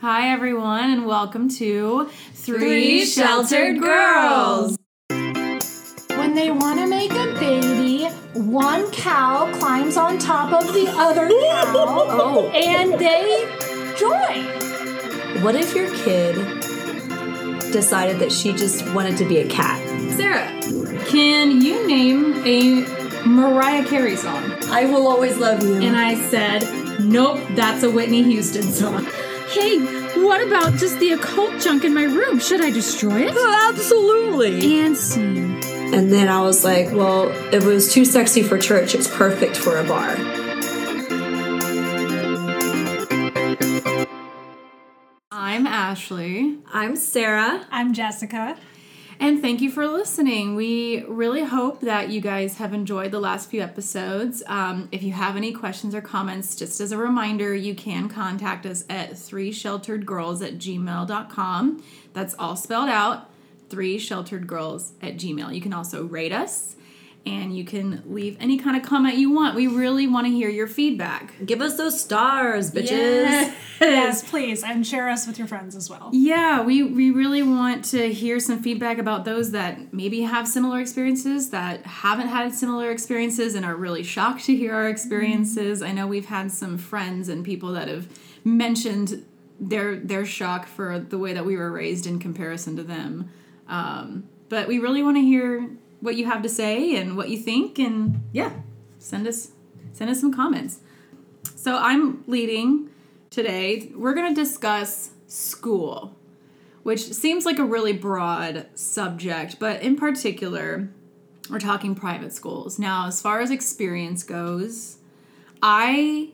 Hi, everyone, and welcome to Three Sheltered Girls. When they want to make a baby, one cow climbs on top of the other cow Oh, and they join. what if your kid decided that she just wanted to be a cat? Sarah. Can you name a Mariah Carey song? I will always love you. And I said, Nope, that's a Whitney Houston song. Hey, what about just the occult junk in my room? Should I destroy it? Absolutely. And scene. And then I was like, well, if it was too sexy for church, it's perfect for a bar. I'm Ashley, I'm Sarah. I'm Jessica. And thank you for listening. We really hope that you guys have enjoyed the last few episodes. Um, if you have any questions or comments, just as a reminder, you can contact us at three sheltered girls at gmail.com. That's all spelled out three sheltered girls at gmail. You can also rate us and you can leave any kind of comment you want. We really want to hear your feedback. Give us those stars, bitches. Yes, please, and share us with your friends as well. Yeah, we, we really want to hear some feedback about those that maybe have similar experiences, that haven't had similar experiences, and are really shocked to hear our experiences. I know we've had some friends and people that have mentioned their their shock for the way that we were raised in comparison to them. Um, but we really want to hear what you have to say and what you think, and yeah, send us send us some comments. So I'm leading today. We're going to discuss school, which seems like a really broad subject, but in particular, we're talking private schools. Now, as far as experience goes, I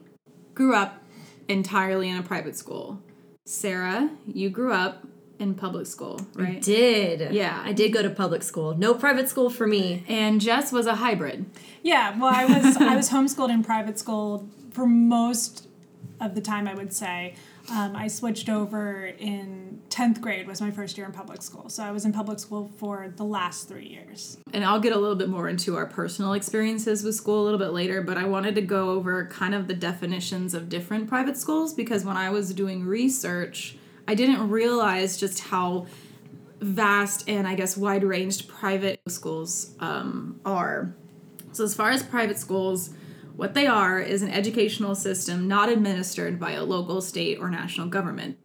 grew up entirely in a private school. Sarah, you grew up in public school, right? Did. Yeah. I did go to public school. No private school for me. And Jess was a hybrid. Yeah, well, I was I was homeschooled in private school for most of the time. I would say um, I switched over in tenth grade was my first year in public school, so I was in public school for the last three years. and I'll get a little bit more into our personal experiences with school a little bit later, but I wanted to go over kind of the definitions of different private schools because when I was doing research, I didn't realize just how vast and I guess wide ranged private schools um, are. So, as far as private schools, what they are is an educational system not administered by a local, state, or national government.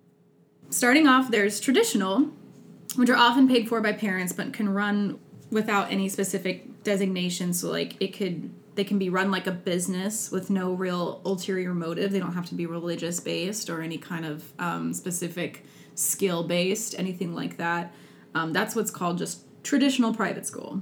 Starting off, there's traditional, which are often paid for by parents but can run without any specific designation so like it could they can be run like a business with no real ulterior motive they don't have to be religious based or any kind of um, specific skill based anything like that um, that's what's called just traditional private school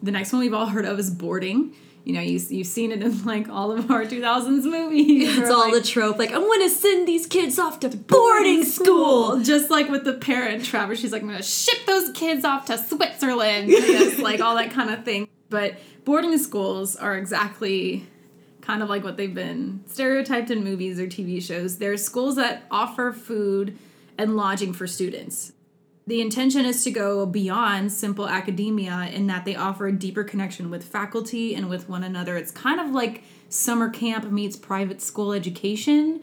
the next one we've all heard of is boarding you know you, you've seen it in like all of our 2000s movies It's all like, the trope. Like, I want to send these kids off to boarding school. just like with the parent Travis, she's like, I'm gonna ship those kids off to Switzerland, just like all that kind of thing. But boarding schools are exactly kind of like what they've been stereotyped in movies or TV shows. They're schools that offer food and lodging for students. The intention is to go beyond simple academia in that they offer a deeper connection with faculty and with one another. It's kind of like summer camp meets private school education.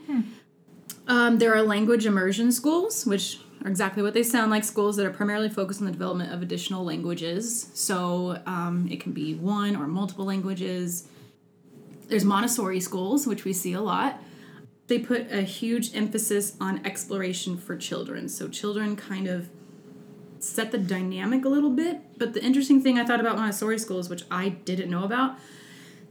Um, there are language immersion schools, which are exactly what they sound like schools that are primarily focused on the development of additional languages. So um, it can be one or multiple languages. There's Montessori schools, which we see a lot. They put a huge emphasis on exploration for children. So children kind of set the dynamic a little bit. But the interesting thing I thought about Montessori schools, which I didn't know about,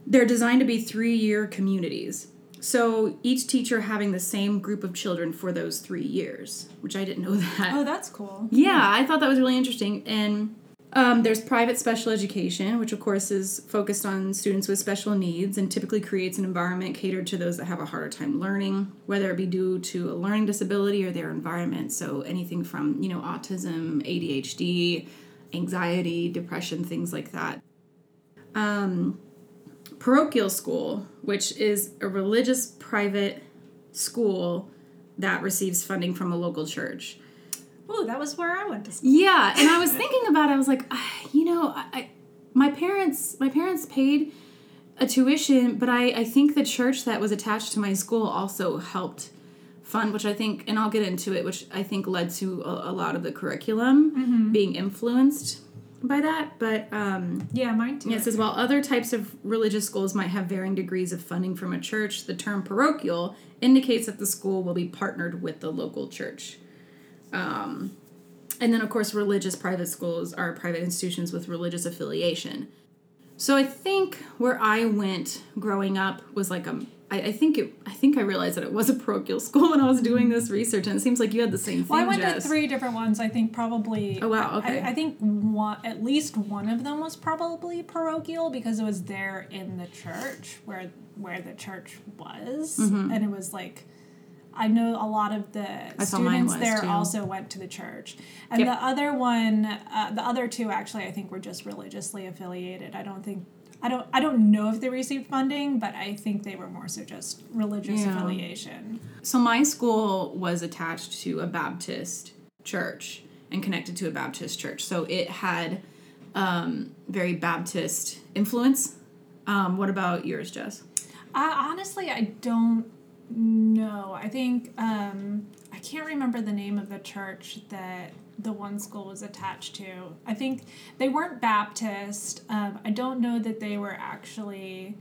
they're designed to be three year communities. So each teacher having the same group of children for those three years, which I didn't know that. Oh, that's cool. Yeah, I thought that was really interesting. And um, there's private special education, which of course is focused on students with special needs and typically creates an environment catered to those that have a harder time learning, whether it be due to a learning disability or their environment. So anything from, you know, autism, ADHD, anxiety, depression, things like that. Um, parochial school, which is a religious private school that receives funding from a local church. Oh, that was where I went to school. Yeah, and I was thinking about it. I was like, ah, you know, I, my parents my parents paid a tuition, but I I think the church that was attached to my school also helped fund, which I think, and I'll get into it, which I think led to a, a lot of the curriculum being influenced by that. But um, Yeah, mine too. it says while other types of religious schools might have varying degrees of funding from a church, the term parochial indicates that the school will be partnered with the local church. Um, and then, of course, religious private schools are private institutions with religious affiliation. So I think where I went growing up was like a. I, I think it. I think I realized that it was a parochial school when I was doing this research, and it seems like you had the same thing. Well, I went Jess. to three different ones. I think probably. Oh, wow, okay. I, I think one, at least one of them was probably parochial because it was there in the church where where the church was, and it was like. I know a lot of the Mm-hmm. mine students there too. also went to the church, and Yep. the other one, uh, the other two actually, I think were just religiously affiliated. I don't think. I don't. I don't know if they received funding, but I think they were more so just religious Yeah. affiliation. So my school was attached to a Baptist church and connected to a Baptist church. So it had um, very Baptist influence. Um, what about yours, Jess? I honestly I don't know. I think um, I can't remember the name of the church that the one school was attached to. I think they weren't Baptist. Um, I don't know that they were actually.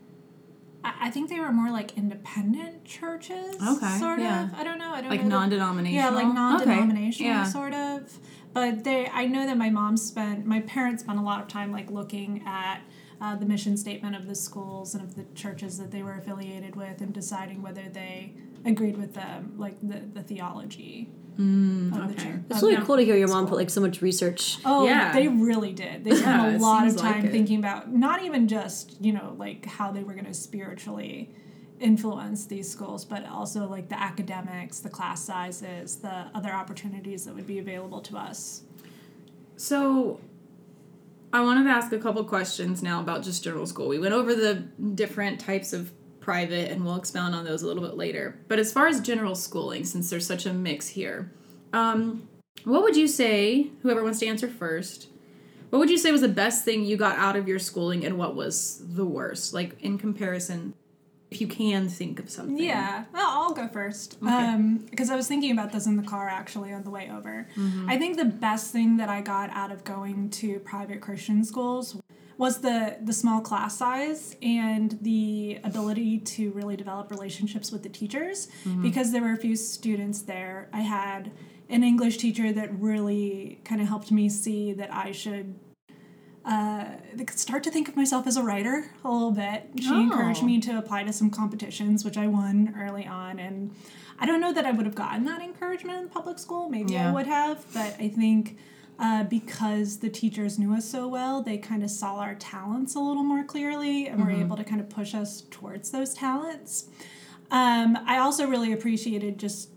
I I think they were more like independent churches. Okay, Sort yeah. of. I don't know. I don't Like know. non-denominational. yeah, like non-denominational, Okay, yeah. sort of. But they, I know that my mom spent, my parents spent a lot of time like looking at uh, the mission statement of the schools and of the churches that they were affiliated with, and deciding whether they agreed with them, like the the theology Mm, okay. It's really the cool to hear your mom school. put like so much research. Oh, Yeah. they really did. They spent Yeah, a lot of seems like time thinking about not even just, you know, like how they were going to spiritually influence these schools, but also like the academics, the class sizes, the other opportunities that would be available to us. So I wanted to ask a couple questions now about just general school. We went over the different types of private and we'll expound on those a little bit later. But as far as general schooling, since there's such a mix here, um, what would you say, whoever wants to answer first, what would you say was the best thing you got out of your schooling and what was the worst? Like in comparison, if you can think of something. Yeah, well, I'll go first because I was thinking about this in the car actually on the way over. I think the best thing that I got out of going to private Christian schools was the the small class size and the ability to really develop relationships with the teachers because there were a few students there. I had an English teacher that really kind of helped me see that I should uh, start to think of myself as a writer a little bit. She encouraged Oh. me to apply to some competitions, which I won early on. And I don't know that I would have gotten that encouragement in public school. Maybe Yeah. I would have, but I think uh, because the teachers knew us so well, they kind of saw our talents a little more clearly and were able to kind of push us towards those talents. Um, I also really appreciated just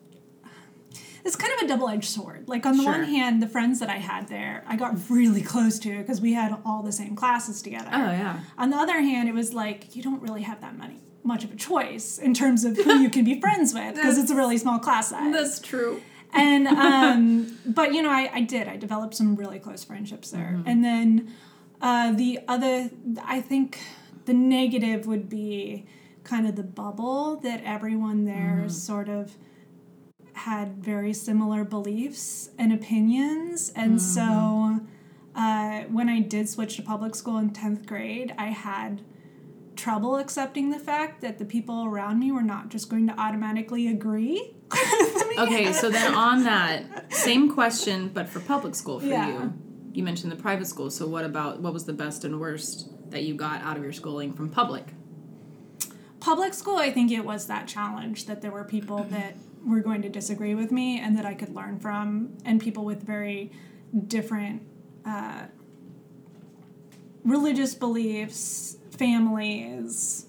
it's kind of a double-edged sword. Like on the one hand, the friends that I had there, I got really close to because we had all the same classes together. Oh, yeah. On the other hand, it was like you don't really have that many much of a choice in terms of who you can be friends with because it's a really small class size. That's true. And um, but you know, I, I did. I developed some really close friendships there, and then uh, the other, I think, the negative would be kind of the bubble that everyone there sort of had very similar beliefs and opinions, and so uh, when I did switch to public school in tenth grade, I had trouble accepting the fact that the people around me were not just going to automatically agree. Okay, so then on that same question, but for public school for Yeah. you, you mentioned the private school. So what about what was the best and worst that you got out of your schooling from public? public school, I think it was that challenge that there were people that were going to disagree with me and that I could learn from, and people with very different uh, religious beliefs, families,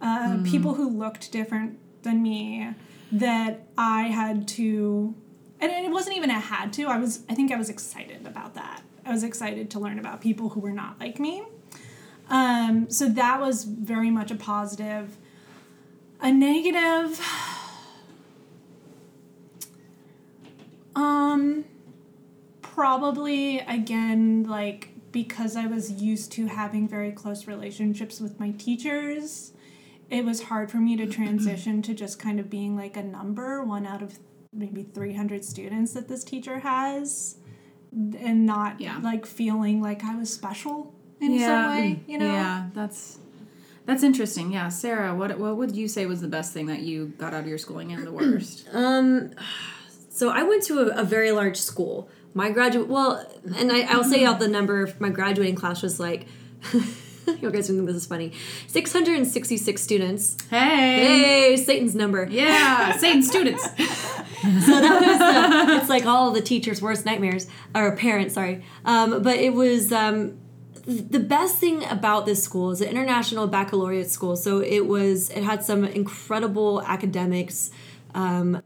uh, people who looked different than me that I had to, and it wasn't even a had to. I was, I think I was excited about that. I was excited to learn about people who were not like me. Um, so that was very much a positive. A negative. Um, probably again, like because I was used to having very close relationships with my teachers, it was hard for me to transition to just kind of being like a number, one out of maybe 300 students that this teacher has, and not Yeah. like feeling like I was special in some way, you know? Yeah, that's that's interesting. Yeah, Sarah, what what would you say was the best thing that you got out of your schooling and the worst? Um, so I went to a, a very large school. My graduate, well, and I, I'll say out the number. My graduating class was like, you guys think this is funny, six hundred and sixty-six students. hey. Hey, Satan's number. Yeah, Satan students. So that was the, it's like all the teachers' worst nightmares or parents, sorry. Um, but it was um, the best thing about this school is an international baccalaureate school. So it was it had some incredible academics. Um,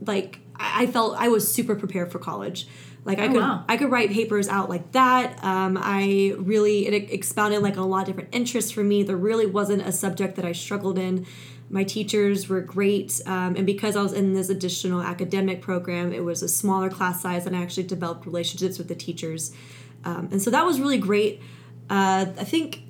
like I felt I was super prepared for college. Like I could wow. I could write papers out like that. Um, I really it expounded like a lot of different interests for me. There really wasn't a subject that I struggled in. My teachers were great, um, and because I was in this additional academic program, it was a smaller class size, and I actually developed relationships with the teachers, um, and so that was really great. Uh, I think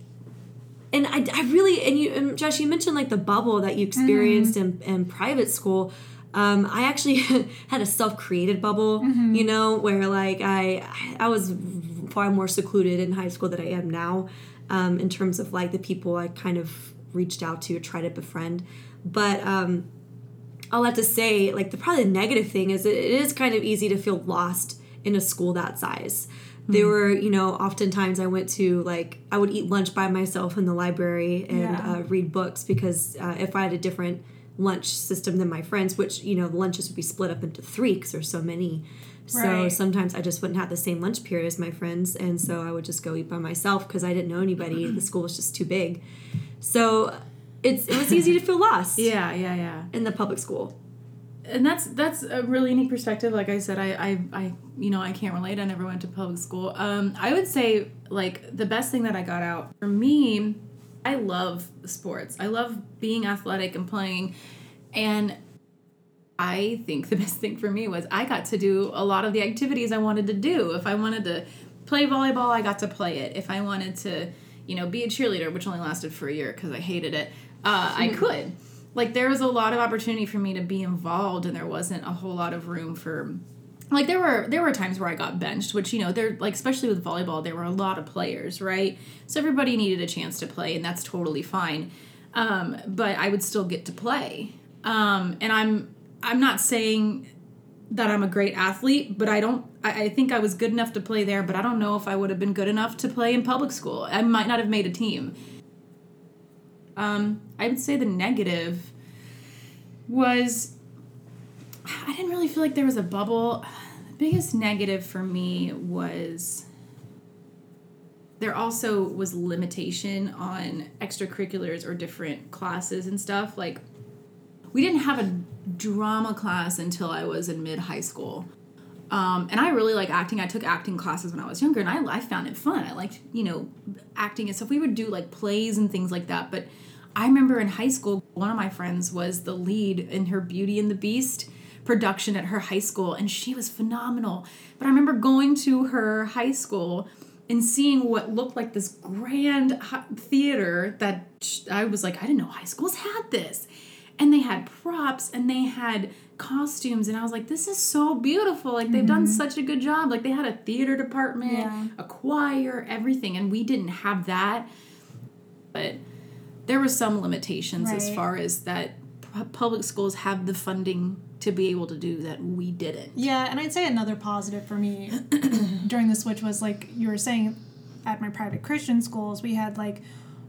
and I, I really and you and Josh you mentioned like the bubble that you experienced in, in private school um, I actually had a self-created bubble you know where like I I was far more secluded in high school than I am now um, in terms of like the people I kind of reached out to or try to befriend but um, I'll have to say, like the probably the negative thing is it, is kind of easy to feel lost in a school that size. There were, you know, oftentimes I went to like I would eat lunch by myself in the library and Yeah. uh, read books because uh, if I had a different lunch system than my friends, which you know the lunches would be split up into three because there's so many. So Right. sometimes I just wouldn't have the same lunch period as my friends, and so I would just go eat by myself because I didn't know anybody. the school was just too big. So it's it was easy to feel lost Yeah, yeah, yeah. in the public school. and that's that's a really unique perspective like i said I, I i you know i can't relate i never went to public school um i would say like the best thing that i got out for me i love sports. I love being athletic and playing. And i think the best thing for me was i got to do a lot of the activities i wanted to do. If i wanted to play volleyball i got to play it. If i wanted to you know be a cheerleader which only lasted for a year because i hated it uh, i could. Like there was a lot of opportunity for me to be involved and there wasn't a whole lot of room for like there were there were times where I got benched, which you know they're like especially with volleyball there were a lot of players, right? So everybody needed a chance to play, and that's totally fine. Um, but I would still get to play, um, and I'm I'm not saying that I'm a great athlete, but I don't. I, I think I was good enough to play there, but I don't know if I would have been good enough to play in public school. I might not have made a team. Um, I would say the negative was I didn't really feel like there was a bubble. The biggest negative for me was there also was limitation on extracurriculars or different classes and stuff. Like we didn't have a drama class until I was in mid high school. Um, and I really like acting. I took acting classes when I was younger, and I, I found it fun. I liked, you know, acting and stuff. We would do like plays and things like that. But I remember in high school, one of my friends was the lead in her Beauty and the Beast production at her high school, and she was phenomenal. But I remember going to her high school and seeing what looked like this grand theater that I was like, I didn't know high schools had this. And they had props and they had costumes, and I was like, this is so beautiful. Like, they've done mm-hmm. such a good job. Like, they had a theater department, Yeah. a choir, everything, and we didn't have that. But there were some limitations as far as that public schools have the funding to be able to do that we didn't. Yeah, and I'd say another positive for me during the switch was like you were saying at my private Christian schools, we had like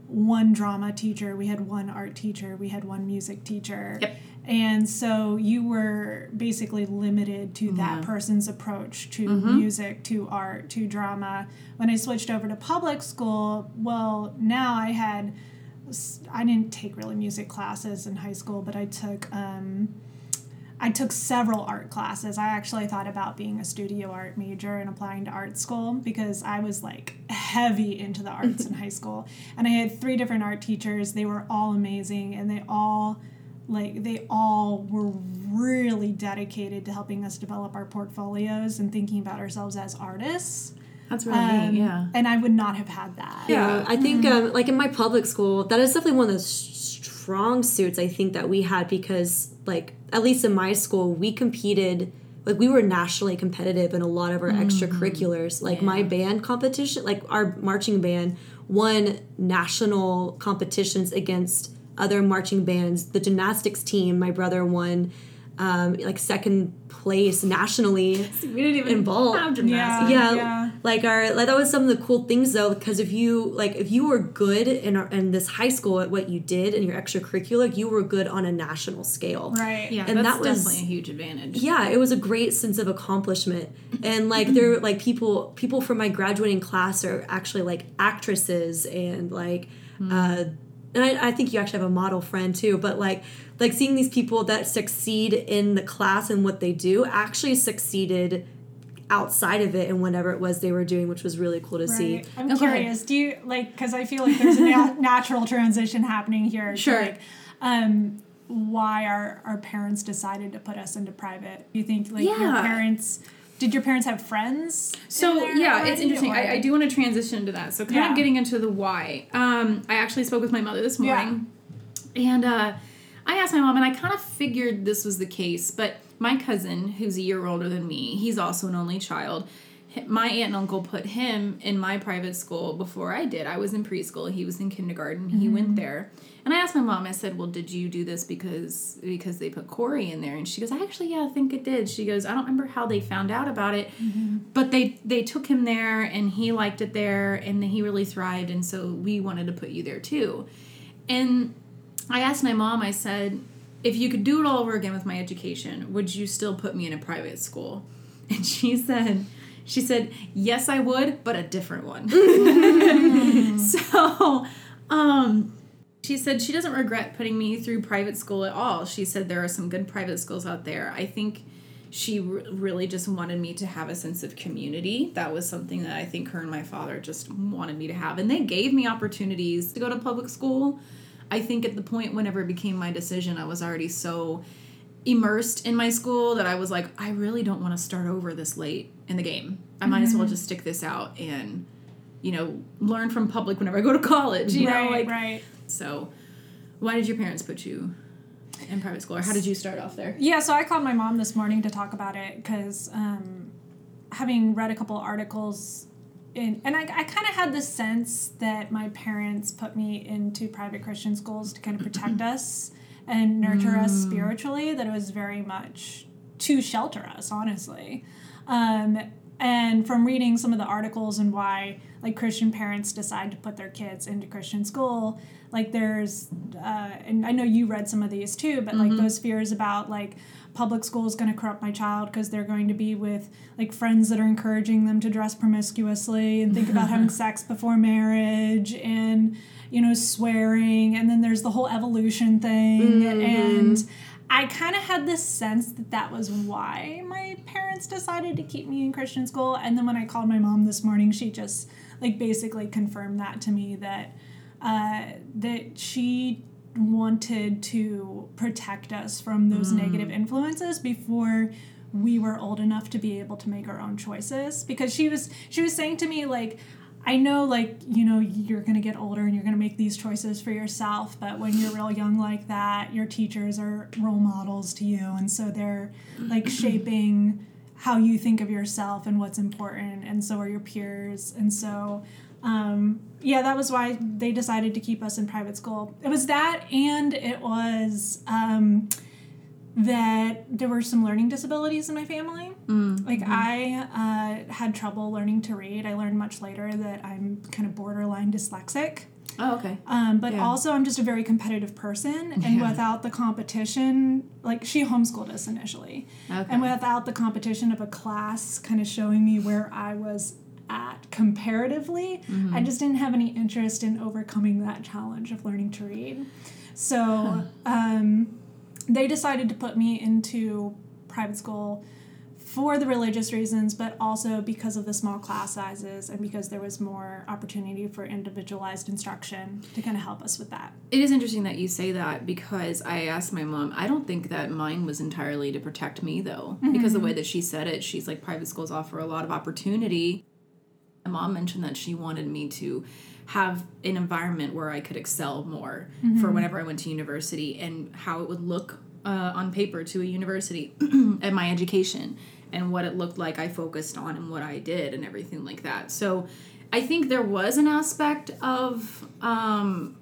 one drama teacher, we had one art teacher, we had one music teacher. Yep. And so you were basically limited to that person's approach to music, to art, to drama. When I switched over to public school, well, now I had I didn't take really music classes in high school, but I took um, I took several art classes. I actually thought about being a studio art major and applying to art school because I was like heavy into the arts in high school. And I had three different art teachers. They were all amazing and they all like they all were really dedicated to helping us develop our portfolios and thinking about ourselves as artists. That's really Um, neat, yeah. And I would not have had that. Yeah, I think um, like in my public school, that is definitely one of the strong suits I think that we had because like at least in my school we competed like we were nationally competitive in a lot of our mm-hmm. extracurriculars. Like my band competition, like our marching band won national competitions against other marching bands. The gymnastics team, my brother won um, like second place nationally. We didn't even Involved. have gymnastics. yeah, Yeah. like our like that was some of the cool things though because if you like if you were good in our, in this high school at what you did in your extracurricular you were good on a national scale Right. Yeah, And that's that was- definitely a huge advantage. yeah it was a great sense of accomplishment and like there were like people people from my graduating class are actually like actresses and like uh and I, I think you actually have a model friend too but like like seeing these people that succeed in the class and what they do actually succeeded outside of it and whatever it was they were doing which was really cool to see I'm Oh, curious. Do you like because I feel like there's a na- natural transition happening here. to, Sure. Like, um, why our our parents decided to put us into private? You think like your parents? Did your parents have friends? So there yeah, already, it's interesting. or- I, I do want to transition into that. So kind Yeah. of getting into the why. Um, I actually spoke with my mother this morning, and uh, I asked my mom, and I kind of figured this was the case. But my cousin, who's a year older than me, he's also an only child. My aunt and uncle put him in my private school before I did. I was in preschool. He was in kindergarten. He went mm-hmm. there, and I asked my mom. I said, "Well, did you do this because because they put Corey in there?" And she goes, "Actually, yeah, I think it did." She goes, "I don't remember how they found out about it, mm-hmm. but they they took him there, and he liked it there, and then he really thrived, and so we wanted to put you there too." And I asked my mom. I said, "If you could do it all over again with my education, would you still put me in a private school?" And she said. She said, "Yes, I would, but a different one." so, um, she said she doesn't regret putting me through private school at all. She said there are some good private schools out there. I think she r- really just wanted me to have a sense of community. That was something that I think her and my father just wanted me to have. And they gave me opportunities to go to public school. I think at the point whenever it became my decision, I was already so immersed in my school that I was like, I really don't want to start over this late in the game. I might as well just stick this out and, you know, learn from public whenever I go to college. You right, know, like right. so, why did your parents put you in private school, or how did you start off there? Yeah, so I called my mom this morning to talk about it because um, having read a couple articles in, and I, I kind of had the sense that my parents put me into private Christian schools to kind of protect us and nurture us spiritually, that it was very much to shelter us, honestly. Um, and from reading some of the articles and why like Christian parents decide to put their kids into Christian school, like there's, uh, and I know you read some of these too, but like those fears about like public school is going to corrupt my child because they're going to be with like friends that are encouraging them to dress promiscuously and think about having sex before marriage and you know swearing and then there's the whole evolution thing. And I kind of had this sense that that was why my parents decided to keep me in Christian school. And then when I called my mom this morning, she just like basically confirmed that to me that uh, that she wanted to protect us from those negative influences before we were old enough to be able to make our own choices because she was she was saying to me like I know, like, you know, you're going to get older and you're going to make these choices for yourself, but when you're real young like that, your teachers are role models to you. And so they're like shaping how you think of yourself and what's important. And so are your peers. And so, um, yeah, that was why they decided to keep us in private school. It was that, and it was um, that there were some learning disabilities in my family. Like I uh, had trouble learning to read. I learned much later that I'm kind of borderline dyslexic. Oh, okay. Um, but Yeah. also, I'm just a very competitive person, and Yeah. without the competition, like she homeschooled us initially, Okay. and without the competition of a class kind of showing me where I was at comparatively, Mm-hmm. I just didn't have any interest in overcoming that challenge of learning to read. So um, they decided to put me into private school for the religious reasons, but also because of the small class sizes and because there was more opportunity for individualized instruction to kind of help us with that. It is interesting that you say that because I asked my mom. I don't think that mine was entirely to protect me though, because the way that she said it, she's like private schools offer a lot of opportunity. My mom mentioned that she wanted me to have an environment where I could excel more for whenever I went to university and how it would look uh, on paper to a university at my education and what it looked like I focused on and what I did and everything like that. So I think there was an aspect of um,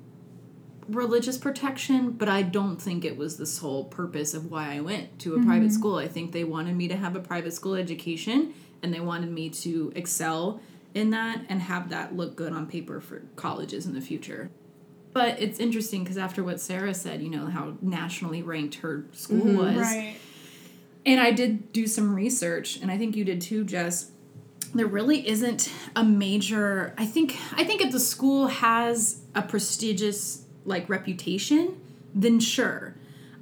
religious protection, but I don't think it was the sole purpose of why I went to a private school. I think they wanted me to have a private school education and they wanted me to excel in that and have that look good on paper for colleges in the future. But it's interesting because after what Sarah said, you know, how nationally ranked her school was. Right. And I did do some research, and I think you did too, Jess. There really isn't a major. I think. I think if the school has a prestigious like reputation, then sure.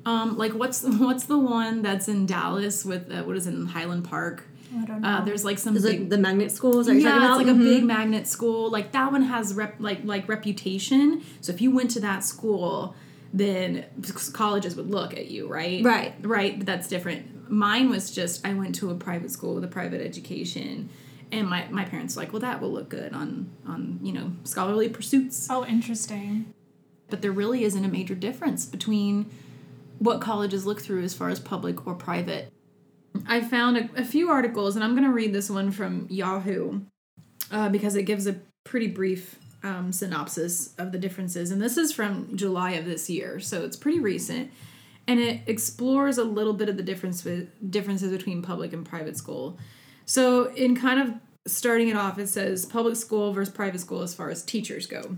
Um, like what's what's the one that's in Dallas with uh, what is it in Highland Park? I don't know. Uh, there's like some Is big it the magnet schools? Are yeah, talking about? it's like a Mhm. big magnet school. Like that one has rep like like reputation. So if you went to that school, then colleges would look at you, right? Right. Right. But that's different. Mine was just I went to a private school with a private education, and my my parents were like, well, that will look good on on you know scholarly pursuits. oh, interesting. But there really isn't a major difference between what colleges look through as far as public or private. I found a, a few articles, and I'm going to read this one from Yahoo uh, because it gives a pretty brief um, synopsis of the differences. And this is from July of this year, so it's pretty recent. And it explores a little bit of the difference with differences between public and private school. So, in kind of starting it off, it says public school versus private school as far as teachers go.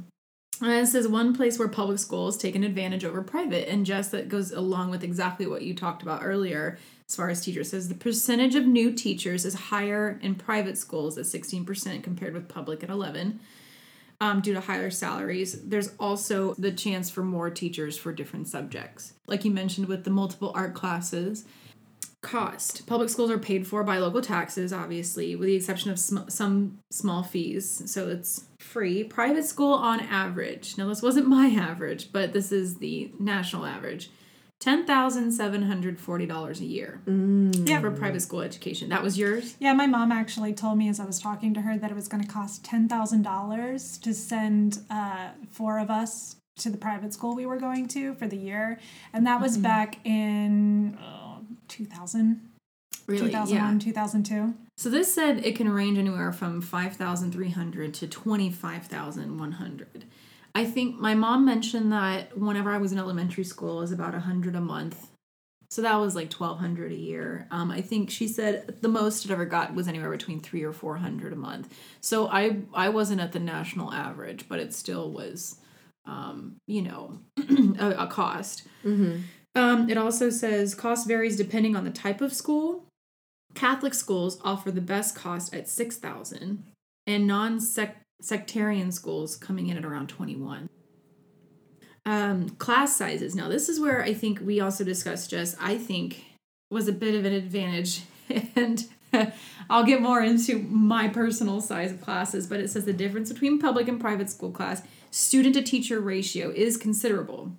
And it says one place where public schools take an advantage over private, and just that goes along with exactly what you talked about earlier as far as teachers. Says the percentage of new teachers is higher in private schools at 16% compared with public at 11 um, due to higher salaries. There's also the chance for more teachers for different subjects. Like you mentioned with the multiple art classes, cost. Public schools are paid for by local taxes, obviously, with the exception of sm- some small fees. So it's free. Private school on average. Now, this wasn't my average, but this is the national average. $10,740 a year Yeah. for private school education. That was yours? Yeah, my mom actually told me as I was talking to her that it was going to cost ten thousand dollars to send uh, four of us to the private school we were going to for the year, and that was back in uh, 2000, Really? 2001, 2002. So this said it can range anywhere from 5,300 to 25,100. I think my mom mentioned that whenever I was in elementary school it was about 100 a month. So that was like 1200 a year. Um, I think she said the most it ever got was anywhere between 3 or 400 a month. So I I wasn't at the national average, but it still was um, you know, a, a cost. Um, it also says cost varies depending on the type of school. Catholic schools offer the best cost at 6000 and non-sectarian schools coming in at around 21. Um, class sizes. Now, this is where I think we also discussed just I think was a bit of an advantage and I'll get more into my personal size of classes, but it says the difference between public and private school class student to teacher ratio is considerable.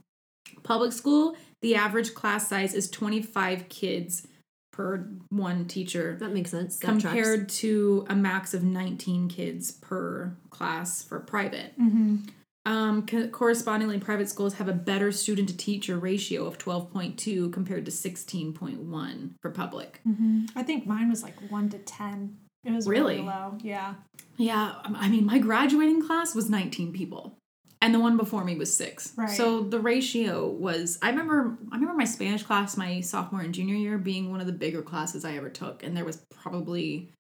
Public school, the average class size is 25 kids per one teacher That makes sense. That tracks. compared to a max of 19 kids per class for private. Um, co- correspondingly, private schools have a better student to teacher ratio of 12.2 compared to 16.1 for public. I think mine was like one to ten. It was really, Really? low. Yeah. Yeah, I mean, my graduating class was 19 people. And the one before me was six. Right. So the ratio was I remember I remember my Spanish class my sophomore and junior year being one of the bigger classes I ever took. And there was probably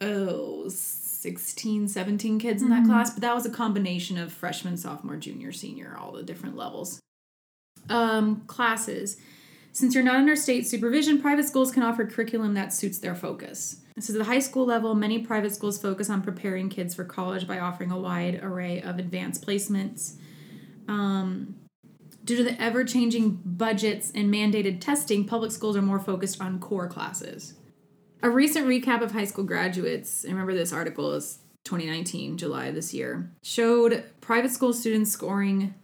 oh 16, 17 kids in that class. But that was a combination of freshman, sophomore, junior, senior, all the different levels. Um, classes. Since you're not under state supervision, private schools can offer curriculum that suits their focus. So, at the high school level. Many private schools focus on preparing kids for college by offering a wide array of advanced placements. Um, due to the ever changing budgets and mandated testing, public schools are more focused on core classes. A recent recap of high school graduates, and remember this article is 2019, July this year, showed private school students scoring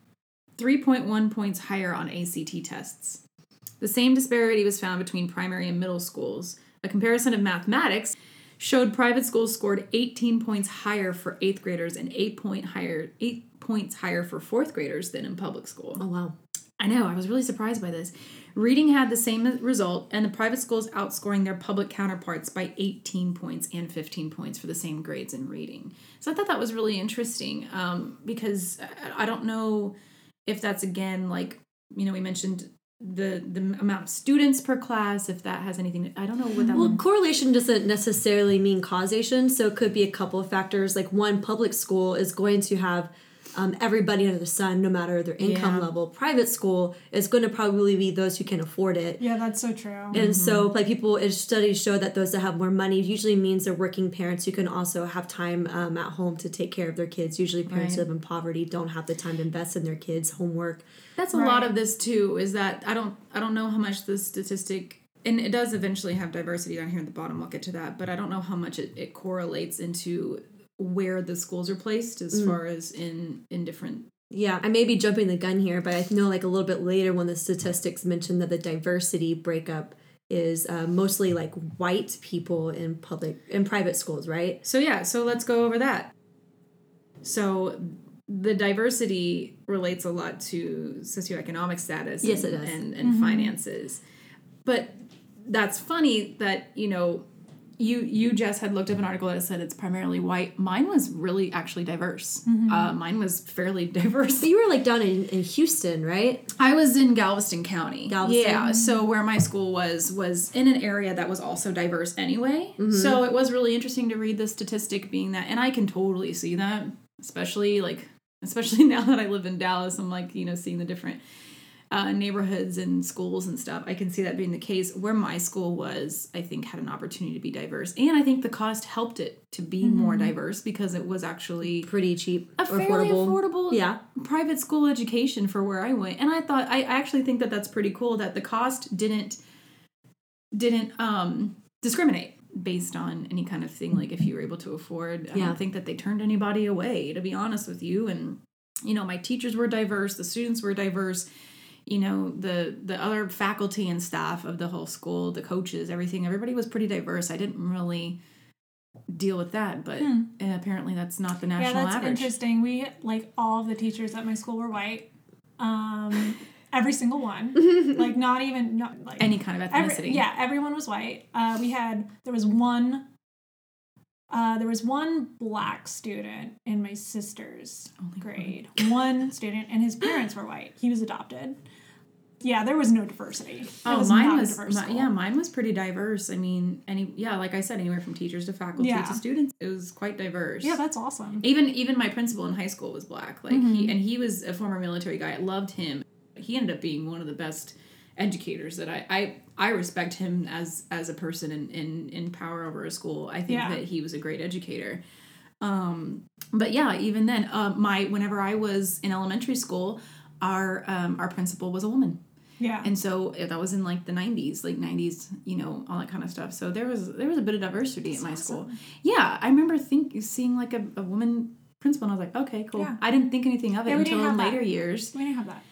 3.1 points higher on ACT tests. The same disparity was found between primary and middle schools. A comparison of mathematics showed private schools scored 18 points higher for eighth graders and eight point higher eight points higher for fourth graders than in public school. Oh wow. I know, I was really surprised by this. Reading had the same result, and the private schools outscoring their public counterparts by 18 points and 15 points for the same grades in reading. So I thought that was really interesting um, because I- I don't know if that's again like you know we mentioned the the amount of students per class if that has anything to, I don't know what that Well, correlation doesn't necessarily mean causation, so it could be a couple of factors. Like one, public school is going to have um, everybody under the sun, no matter their income Yeah. level. Private school is going to probably be those who can afford it. Yeah, that's so true. And Mm-hmm. so, like people, studies show that those that have more money usually means they're working parents who can also have time um, at home to take care of their kids. Usually, parents who live in poverty don't have the time to invest in their kids' homework. That's a lot of this too. Is that I don't I don't know how much the statistic and it does eventually have diversity down here at the bottom. I'll get to that, but I don't know how much it, it correlates into where the schools are placed as far as in in different. Yeah, I may be jumping the gun here, but I know like a little bit later when the statistics mentioned that the diversity breakup is uh, mostly like white people in public in private schools, right? So yeah, so let's go over that. So the diversity relates a lot to socioeconomic status. Yes, and, it does. and, and finances. But that's funny that you know you you just had looked up an article that said it's primarily white. Mine was really actually diverse. Uh, mine was fairly diverse. But you were like down in, in Houston, right? I was in Galveston County. Galveston. Yeah. So where my school was was in an area that was also diverse anyway. So it was really interesting to read the statistic being that and I can totally see that, especially like especially now that I live in Dallas, I'm like, you know, seeing the different uh, neighborhoods and schools and stuff. I can see that being the case. Where my school was, I think, had an opportunity to be diverse, and I think the cost helped it to be more diverse because it was actually Pretty cheap, a fairly affordable. affordable Yeah. private school education for where I went. And I thought I actually think that that's pretty cool that the cost didn't didn't um discriminate based on any kind of thing like if you were able to afford. I Yeah. don't think that they turned anybody away to be honest with you and you know my teachers were diverse, the students were diverse. You know the the other faculty and staff of the whole school, the coaches, everything, everybody was pretty diverse. I didn't really deal with that, but uh, apparently that's not the national yeah, that's average. interesting. We like all the teachers at my school were white. Um, every single one. like not even not like Any kind of Every- ethnicity. yeah, everyone was white. Uh, we had there was one. Uh, there was one black student in my sister's grade. One student, and his parents were white. He was adopted. Yeah, there was no diversity. It Oh, was mine was school. yeah, mine was pretty diverse. I mean, any yeah, like I said, anywhere from teachers to faculty Yeah. to students, it was quite diverse. Yeah, that's awesome. even even my principal in high school was black. Like Mm-hmm. he and he was a former military guy. I loved him. He ended up being one of the best educators that I I, I respect him as as a person in, in in power over a school. I think Yeah. that he was a great educator. Um, but yeah, even then, uh, my whenever I was in elementary school, our um, our principal was a woman. Yeah. And so that was in like the 90s, like 90s, you know, all that kind of stuff. So there was there was a bit of diversity at my school. Yeah, I remember think seeing like a, a woman principal and I was like, okay, cool. Yeah. I didn't think anything of it Yeah, until in have that. later years. we didn't have that.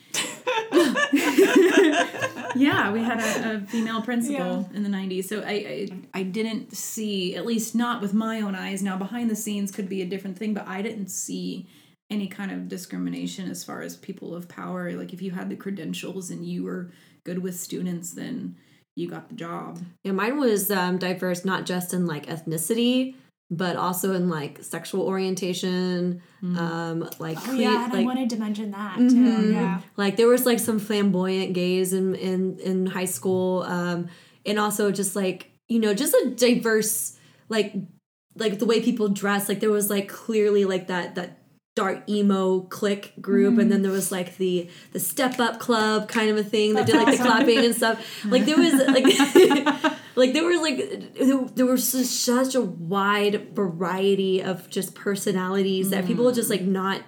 Yeah, we had a, a female principal Yeah. in the 90s. So I, I I didn't see, at least not with my own eyes. Now behind the scenes could be a different thing, but I didn't see any kind of discrimination as far as people of power. Like if you had the credentials and you were good with students, then you got the job. Yeah, mine was um, diverse not just in like ethnicity, but also in like sexual orientation. Um, like Oh cle- yeah, and I wanted to mention that Mm-hmm. too. Yeah. like there was like some flamboyant gays in in in high school, um, and also just like you know just a diverse like like the way people dress. Like there was like clearly like that that dark emo clique group and then there was like the the step up club kind of a thing that did like the clapping and stuff. Like there was like like there was like there, there was such, such a wide variety of just personalities that people mm. just like not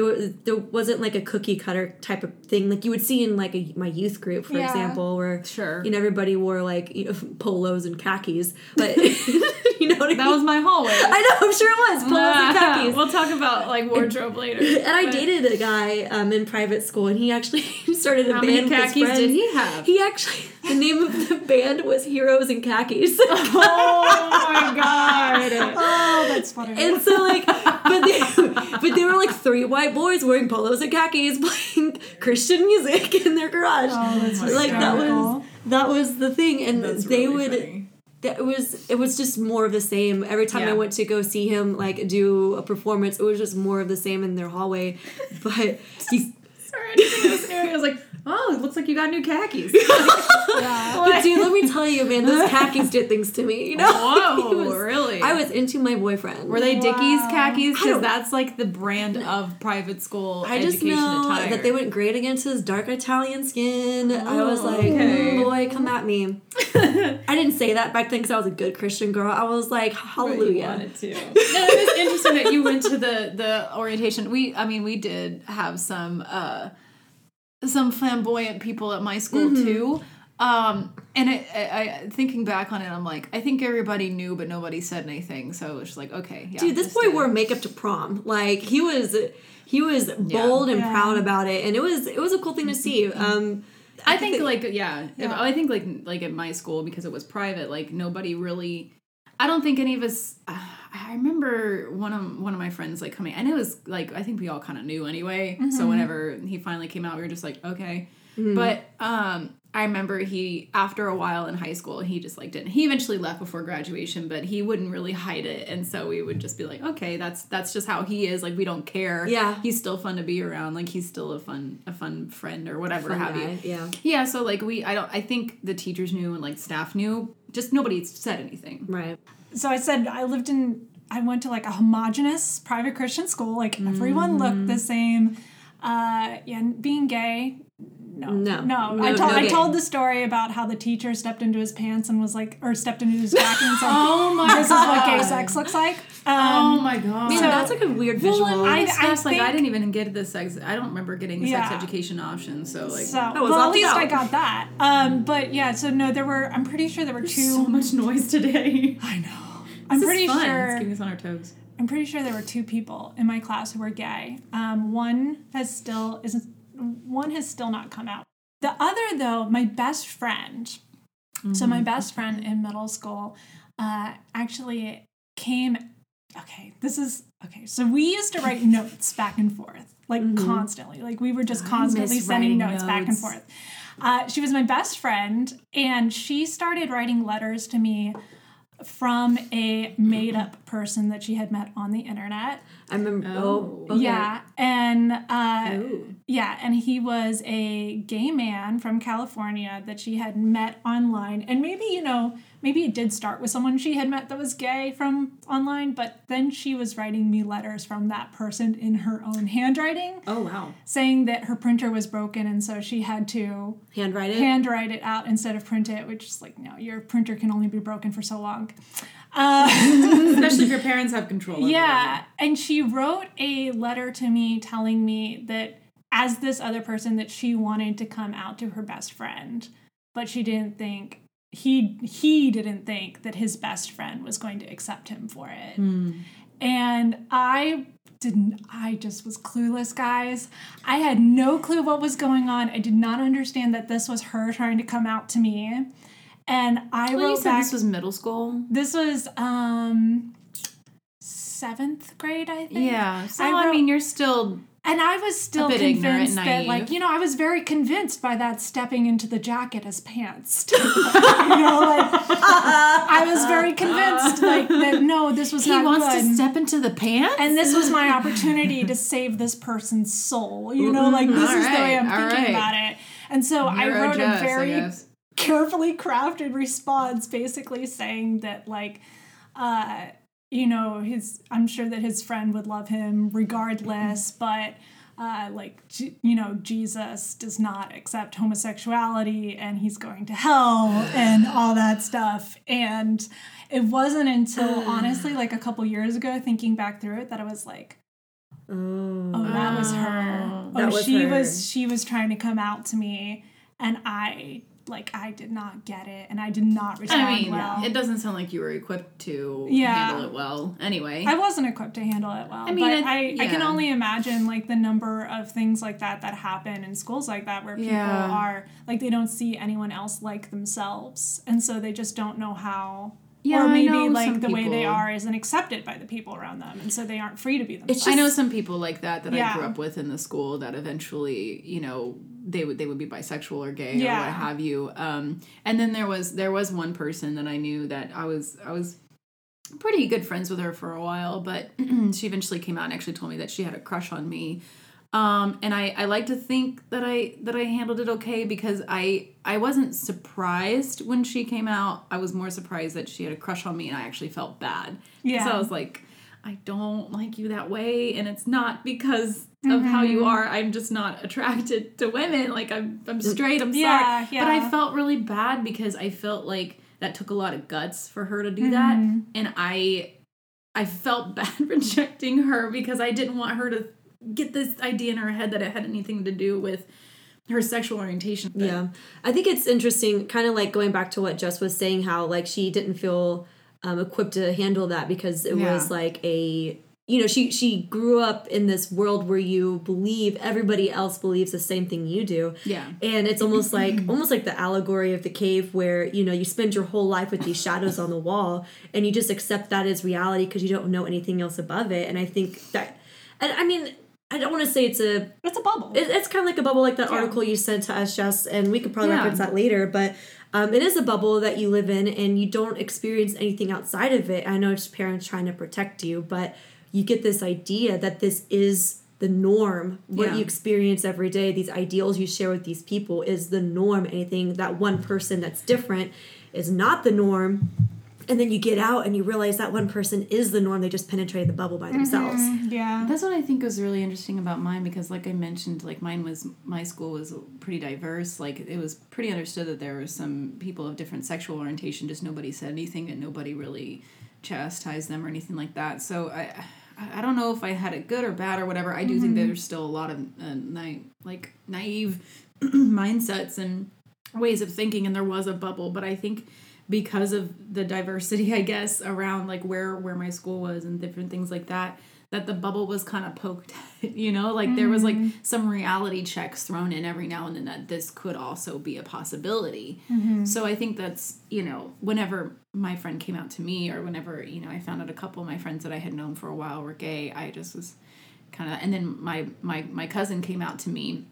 there was, there wasn't like a cookie cutter type of thing like you would see in like a, my youth group for Yeah. example where Sure. you know everybody wore like you know, polos and khakis but you know what I mean That was my hallway. I know I'm sure it was polos and khakis we'll talk about like wardrobe later. and I dated a guy um, in private school, and he actually started a How band many khakis did he have? He actually, the name of the band was Heroes in Khakis. Oh my god. Oh, that's funny. and so, like, but they, but they were like three white boys wearing polos and khakis, playing Christian music in their garage. Oh, that's like that was that was the thing, and That's they really would. funny. that- It was it was just more of the same. Every time I went to go see him like do a performance, it was just more of the same in their hallway. But he, Sorry, I didn't know scenario. I was like, oh, it looks like you got new khakis. but dude, let me tell you, man, those khakis did things to me. You know, Whoa, was- really? I was into my boyfriend. Were they Dickies khakis? Because that's like the brand of private school I just education know attire. that they went great against his dark Italian skin. I was like, okay. "Mm, boy, come at me. I didn't say that back then because I was a good Christian girl. I was like, But you hallelujah. wanted to. no, it was interesting that you went to the the orientation. We, I mean, we did have some uh some flamboyant people at my school Mm-hmm. too. Um, and it, I, I thinking back on it, I'm like, I think everybody knew, but nobody said anything. So it was just like, okay, yeah, Dude, this boy did wore makeup to prom. Like he was, he was bold and Yeah. proud about it, and it was it was a cool thing to see. Mm-hmm. Um, I think like yeah, if- Yeah. I think like like at my school because it was private, like nobody really. I don't think any of us. Uh, I remember one of one of my friends like coming, and it was like I think we all kind of knew anyway. So whenever he finally came out, we were just like okay. But um, I remember he after a while in high school, he just like didn't. He eventually left before graduation, but he wouldn't really hide it, and so we would just be like, okay, that's that's just how he is. Like we don't care. Yeah. he's still fun to be around. Like he's still a fun a fun friend or whatever have guy, you. yeah, Yeah, so like we, I don't, I think the teachers knew and like staff knew. Just nobody said anything. right. So I said I lived in I went to like a homogenous private Christian school. Like everyone looked the mm-hmm. same. Uh, yeah, being gay. No, No. no. No- I told no I told the story about how the teacher stepped into his pants and was like, or stepped into his jacket and said, Oh my "This is what gay sex looks like." Um, Oh my god. Man, So- that's like a weird visual. I- Stuff's like I didn't even get the sex. I don't remember getting Yeah. sex education options. So like, So, was well, at opted least I got that. Um, but yeah, so no, there were. I'm pretty sure there were two. so much noise today. I know. I'm is pretty fun. sure. It's keeping us on our toes. I'm pretty sure there were two people in my class who were gay. Um, one has still isn't. One has still not come out. The other, though, my best friend. So my best friend in middle school, uh, actually came. Okay, this is okay. So we used to write notes back and forth, like constantly. Like we were just constantly sending writing notes, back and forth. Uh, she was my best friend, and she started writing letters to me from a made up person that she had met on the internet. I remember. Oh, Oh. okay. Yeah. And uh, yeah, and he was a gay man from California that she had met online. And maybe, you know, maybe it did start with someone she had met that was gay from online, but then she was writing me letters from that person in her own handwriting Oh wow. saying that her printer was broken and so she had to Handwrite it. handwrite it out instead of print it, which is like, no, your printer can only be broken for so long. Uh, Especially if your parents have control. over yeah, and she wrote a letter to me telling me that as this other person that she wanted to come out to her best friend, but she didn't think he he didn't think that his best friend was going to accept him for it. And I didn't I just was clueless, guys. I had no clue what was going on. I did not understand that this was her trying to come out to me. And I Well, wrote back this was middle school. this was um seventh grade, I think. Yeah. So I I, wrote- mean, you're still And I was still bit ignorant, convinced that, like, you know, I was very convinced by that stepping into the jacket as pants. you know, like, I was very convinced, like, that no, this was he not wants good. to step into the pants. and this was my opportunity to save this person's soul. You know, like, this All is the way I'm all thinking right. about it. And so I wrote Jess, a I very carefully crafted response basically saying that like uh you know his i'm sure that his friend would love him regardless but uh like you know jesus does not accept homosexuality and he's going to hell and all that stuff and it wasn't until honestly like a couple years ago thinking back through it that i was like Oh. Oh, that was her. That oh, was she her. was she was trying to come out to me, and I like I did not get it, and I did not respond I mean, well. it doesn't sound like you were equipped to Yeah. handle it well. Anyway, I wasn't equipped to handle it well. I mean, but it- I, I can only imagine like the number of things like that that happen in schools like that where people Yeah. are like they don't see anyone else like themselves, and so they just don't know how. Yeah, or maybe like the way they are isn't accepted by the people around them, and so they aren't free to be themselves. I know some people like that that I grew up with in the school that eventually, you know, they would they would be bisexual or gay or what have you. Um, and then there was there was one person that I knew that I was I was pretty good friends with her for a while, but she eventually came out and actually told me that she had a crush on me. Um, and I, I like to think that I that I handled it okay because I I wasn't surprised when she came out. I was more surprised that she had a crush on me and I actually felt bad. Yeah. So I was like, I don't like you that way, and it's not because of how you mm-hmm. are. I'm just not attracted to women. Like I'm I'm mm, straight. I'm Yeah, sorry. But I felt really bad because I felt like that took a lot of guts for her to do that, mm-hmm. and I I felt bad rejecting her because I didn't want her to get this idea in her head that it had anything to do with her sexual orientation. But Yeah. I think it's interesting, kind of like going back to what Jess was saying, how like she didn't feel um, equipped to handle that because it Yeah. was like a you know she she grew up in this world where you believe everybody else believes the same thing you do Yeah. and it's almost like almost like the allegory of the cave where you know you spend your whole life with these shadows on the wall and you just accept that as reality because you don't know anything else above it and i think that and i mean i don't want to say it's a it's a bubble. it, it's kind of like a bubble, like that article you sent to us, Jess, and we could probably Yeah. reference that later. But um, it is a bubble that you live in, and you don't experience anything outside of it. I know it's parents trying to protect you, but you get this idea that this is the norm. What Yeah. you experience every day, these ideals you share with these people, is the norm. Anything that one person that's different is not the norm. And then you get out and you realize that one person is the norm. They just penetrated the bubble by themselves. yeah. That's what I think was really interesting about mine because, like I mentioned, like mine was my school was pretty diverse. Like it was pretty understood that there were some people of different sexual orientation. Just nobody said anything, and nobody really chastised them or anything like that. So I, I I don't know if I had it good or bad or whatever. I do think there's still a lot of uh, na- like naive mindsets and ways of thinking, and there was a bubble. But I think because of the diversity, I guess, around like where where my school was and different things like that, that the bubble was kind of poked. You know, like there was like mm-hmm. some reality checks thrown in every now and then that this could also be a possibility. Mm-hmm. So I think that's you know whenever my friend came out to me or whenever you know I found out a couple of my friends that I had known for a while were gay, I just was kind of and then my my my cousin came out to me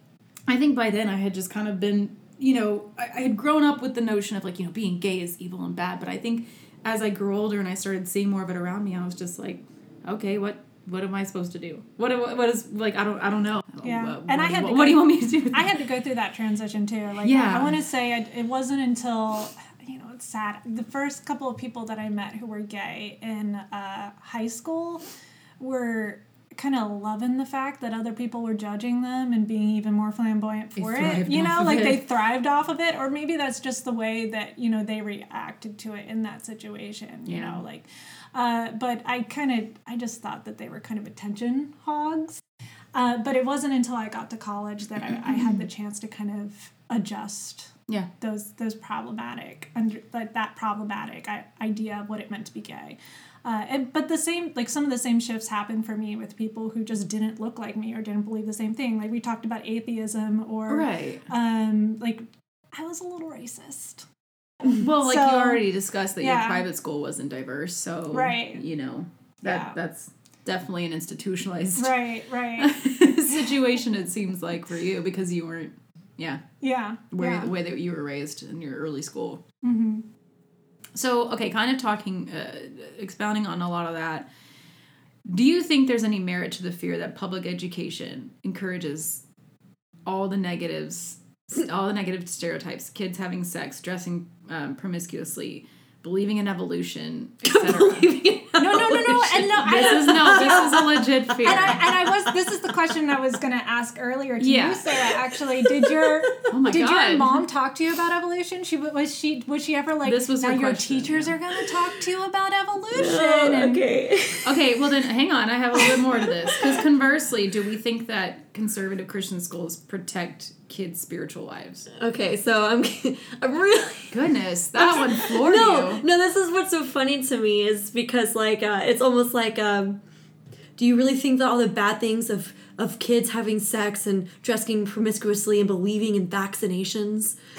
I think by then I had just kind of been, you know, I, I had grown up with the notion of like, you know, being gay is evil and bad. But I think as I grew older and I started seeing more of it around me, I was just like, okay, what what am I supposed to do? What what is like I don't I don't know. Yeah. What, And what I had what do you want me to do? I had to go through that transition too. Like, Yeah. I, want to say I, it wasn't until, you know, it's sad. The first couple of people that I met who were gay in uh, high school were kind of loving the fact that other people were judging them and being even more flamboyant for it. You know, like it. they thrived off of it, or maybe that's just the way that, you know, they reacted to it in that situation, you know, like. Uh, but I kind of, I just thought that they were kind of attention hogs. Uh, but it wasn't until I got to college that I, I had the chance to kind of adjust yeah. those those problematic under like that problematic idea of what it meant to be gay. Uh, and but the same like some of the same shifts happened for me with people who just didn't look like me or didn't believe the same thing. Like we talked about atheism or Right. um like I was a little racist. Well, like So- you already discussed that your private school wasn't diverse, so Right. you know that Yeah. that's definitely an institutionalized Right, right. situation. It seems like for you because you weren't, yeah, Yeah. where yeah. the way that you were raised in your early school. Mhm. So, okay, kind of talking, uh, expounding on a lot of that. Do you think there's any merit to the fear that public education encourages all the negatives, all the negative stereotypes, kids having sex, dressing um, promiscuously, believing in evolution, etc.? No, no, no, no. and no, I is no, this is a legit fear. and I, and I was this is the question I was going to ask earlier to Yeah. you Sarah actually did your Oh my did God. your mom talk to you about evolution she was she was she ever like This was now your question, teachers yeah. are going to talk to you about evolution Oh, and okay. Okay, well then, hang on. I have a little bit more to this. Because conversely, do we think that conservative Christian schools protect kids' spiritual lives? Okay, so I'm I'm really Goodness, that one floored no you. no. This is what's so funny to me is because like uh, it's almost like um, do you really think that all the bad things of of kids having sex and dressing promiscuously and believing in vaccinations?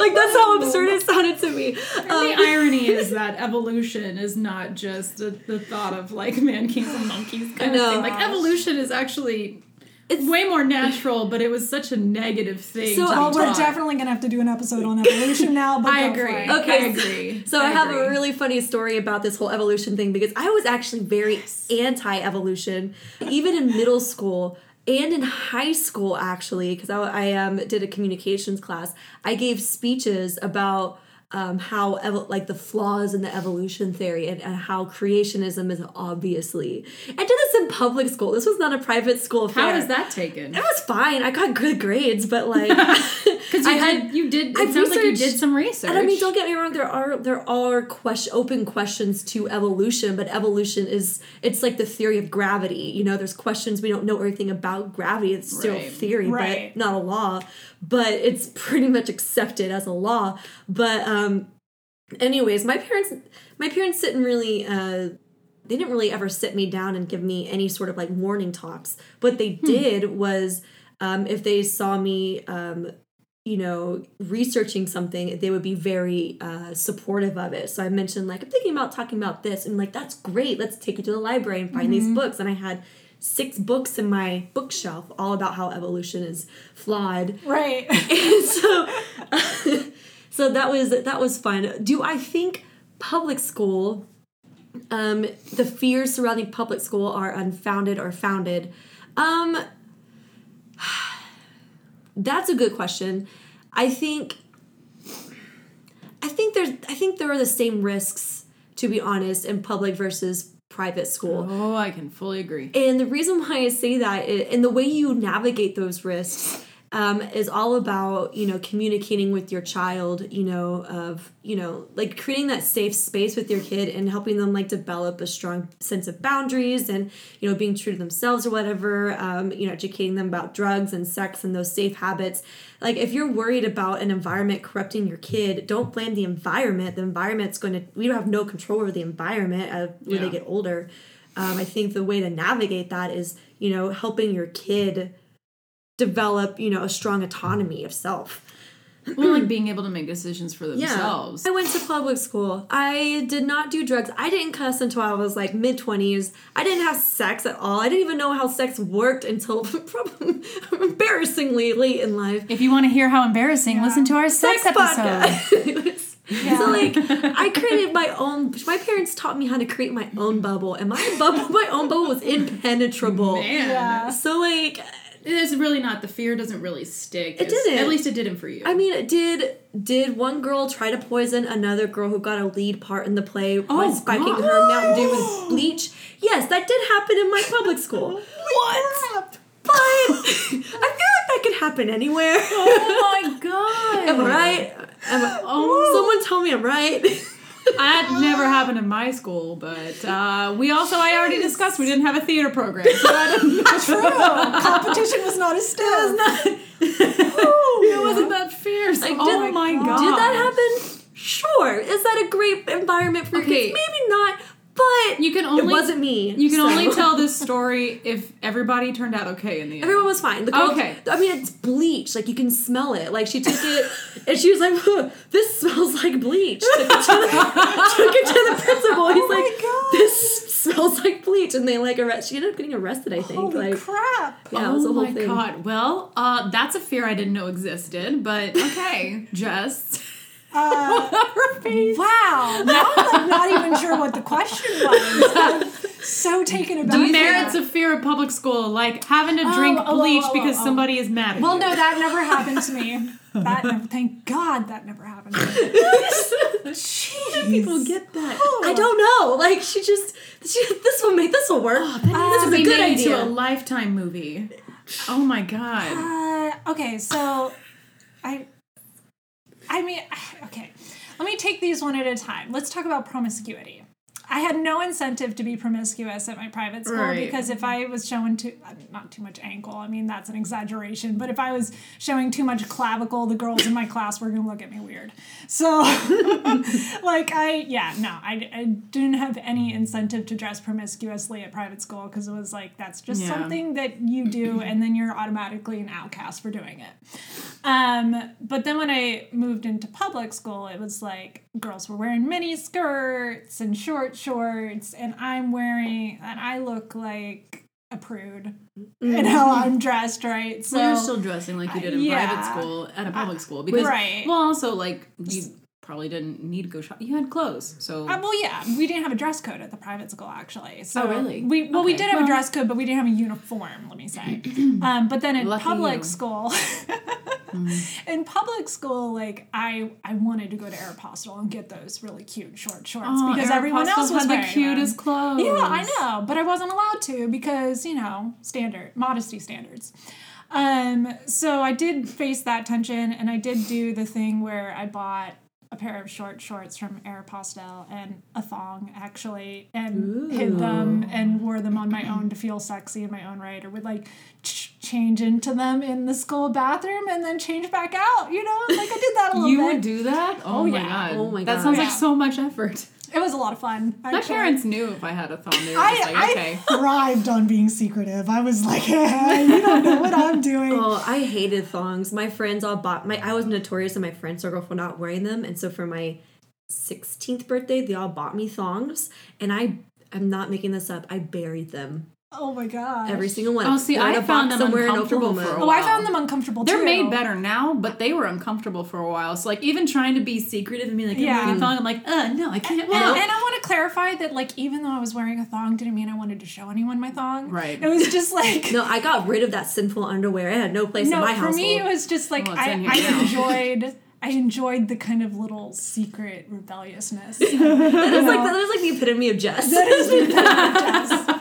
like that's how absurd it sounded to me. Um, the irony is that evolution is not just the, the thought of like man, kings, and monkeys kind of thing. Like evolution is actually it's way more natural, but it was such a negative thing. So, to we're definitely going to have to do an episode on evolution now but I agree. Okay. I agree. So I, have agree. a really funny story about this whole evolution thing because I was actually very anti-evolution, even in middle school and in high school. Actually, because I, I um, did a communications class, I gave speeches about um, how evo- like the flaws in the evolution theory and, and how creationism is obviously. I did this in public school. This was not a private school affair. How was that taken? It was fine. I got good grades, but like, Because you I had- did, you did. I It sounds like you did some research. and I mean, don't get me wrong. There are there are question, open questions to evolution, but evolution is it's like the theory of gravity. You know, there's questions we don't know everything about gravity. It's still Right. theory, Right. but not a law. But it's pretty much accepted as a law. But um, anyways, my parents my parents didn't really. Uh, they didn't really ever sit me down and give me any sort of like warning talks. What they did was, um, if they saw me um, you know, researching something, they would be very uh, supportive of it. So I mentioned, like, I'm thinking about talking about this, and like, that's great. Let's take you to the library and find these books. And I had six books in my bookshelf, all about how evolution is flawed. right And so, so that was that was fun. Do I think public school, um, the fears surrounding public school are unfounded or founded? Um, that's a good question. I think I think there's I think there are the same risks to be honest in public versus private school. Oh, I can fully agree. And the reason why I say that and the way you navigate those risks um, is all about, you know, communicating with your child, you know, of, you know, like creating that safe space with your kid and helping them like develop a strong sense of boundaries and, you know, being true to themselves or whatever, um, you know, educating them about drugs and sex and those safe habits. Like if you're worried about an environment corrupting your kid, don't blame the environment. The environment's going to, we don't have no control over the environment uh, when they get older. Um, I think the way to navigate that is, you know, helping your kid develop, you know, a strong autonomy of self. Well, like being able to make decisions for themselves. I went to public school. I did not do drugs. I didn't cuss until I was like mid 20s. I didn't have sex at all. I didn't even know how sex worked until embarrassingly late in life. If you want to hear how embarrassing, listen to our sex, episode. podcast. So like I created my own my parents taught me how to create my own bubble and my bubble my own bubble was impenetrable. Man, yeah So like it's really not. The fear doesn't really stick. It didn't. At least it didn't for you. I mean, did did one girl try to poison another girl who got a lead part in the play by Oh, spiking God. her Mountain Dew with bleach? Yes, that did happen in my public school. what? But I feel like that could happen anywhere. oh my god! Am I right? Am I, Oh. Someone tell me I'm right. That never happened in my school, but uh, we also I already discussed we didn't have a theater program. So I didn't, competition was not as stiff it wasn't that fierce. Like, oh did- my god! Did that happen? Sure. Is that a great environment for Okay. kids? Maybe not. But You can only it wasn't me. You can so- only tell this story if everybody turned out okay in the end. Everyone was fine. The girl, Okay. I mean, it's bleach. Like you can smell it. Like she took it, and she was like, "This smells like bleach." Took it to the, took it to the principal. He's like, God. "This smells like bleach," and they like arrest. She ended up getting arrested. I think. holy like, crap yeah, it was a oh whole my thing. god! Well, uh, that's a fear I didn't know existed, but okay, just uh, wow now i'm like not even sure what the question was I'm so taken aback The merits of fear of public school, like having to drink oh, oh, bleach oh, because oh. somebody is mad at well you. no that never happened to me that never, thank god that never happened to me People get that. I don't know. Like she just, she, this will make this will work. Oh, this is a good idea. into a lifetime movie. Oh my god. Uh, okay, so I, I mean, okay, let me take these one at a time. Let's talk about promiscuity. I had no incentive to be promiscuous at my private school Right. because if I was showing too, uh, not too much ankle, I mean, that's an exaggeration, but if I was showing too much clavicle, the girls in my class were going to look at me weird. So, like, I, yeah, no, I, I didn't have any incentive to dress promiscuously at private school because it was like, that's just Yeah. something that you do and then you're automatically an outcast for doing it. Um, but then when I moved into public school, it was like girls were wearing mini skirts and short shorts, and I'm wearing, and I look like a prude in mm-hmm. how I'm dressed, right? So Well, you're still dressing like you did in Yeah. private school at a public school because Right. well also like you probably didn't need to go shop. You had clothes, so Uh, well, yeah, we didn't have a dress code at the private school actually. So Oh, really? We well, we did have Well- a dress code, but we didn't have a uniform. Let me say. um, but then in public you. school, in public school, like I I wanted to go to Aeropostale and get those really cute short shorts Oh, because everyone else was had the cutest them. clothes. Yeah, I know, but I wasn't allowed to because you know standard modesty standards. Um, so I did face that tension, and I did do the thing where I bought a pair of short shorts from Aeropostale and a thong actually, and hid them and wore them on my own to feel sexy in my own right, or would like ch- change into them in the school bathroom and then change back out. You know, like I did that a little bit. You bit. would do that? Oh, oh, my yeah. god. Oh my god That God. sounds like so much effort. It was a lot of fun. My actually. parents knew if I had a thumb, they were I, just like, okay. I thrived on being secretive. I was like, you don't know what I'm doing. Oh, I hated thongs. My friends all bought my. I was notorious in my friend circle for not wearing them, and so for my 16th birthday, they all bought me thongs, and I. I'm not making this up. I buried them. Oh my god. Every single one. Oh, see, They're in I a found box them somewhere in uncomfortable Oklahoma. for a Oh, I found them uncomfortable They're too. made better now, but they were uncomfortable for a while. So like even trying to be secretive and be like, I'm Yeah. wearing a thong, I'm like, uh no, I can't. Well, and I want to clarify that, like, even though I was wearing a thong, didn't mean I wanted to show anyone my thong. Right. It was just like No, I got rid of that sinful underwear. It had no place no. in my house. for household. me, it was just like Well, it's I, in here I enjoyed. I enjoyed the kind of little secret rebelliousness. that is like that is like the epitome of Jess.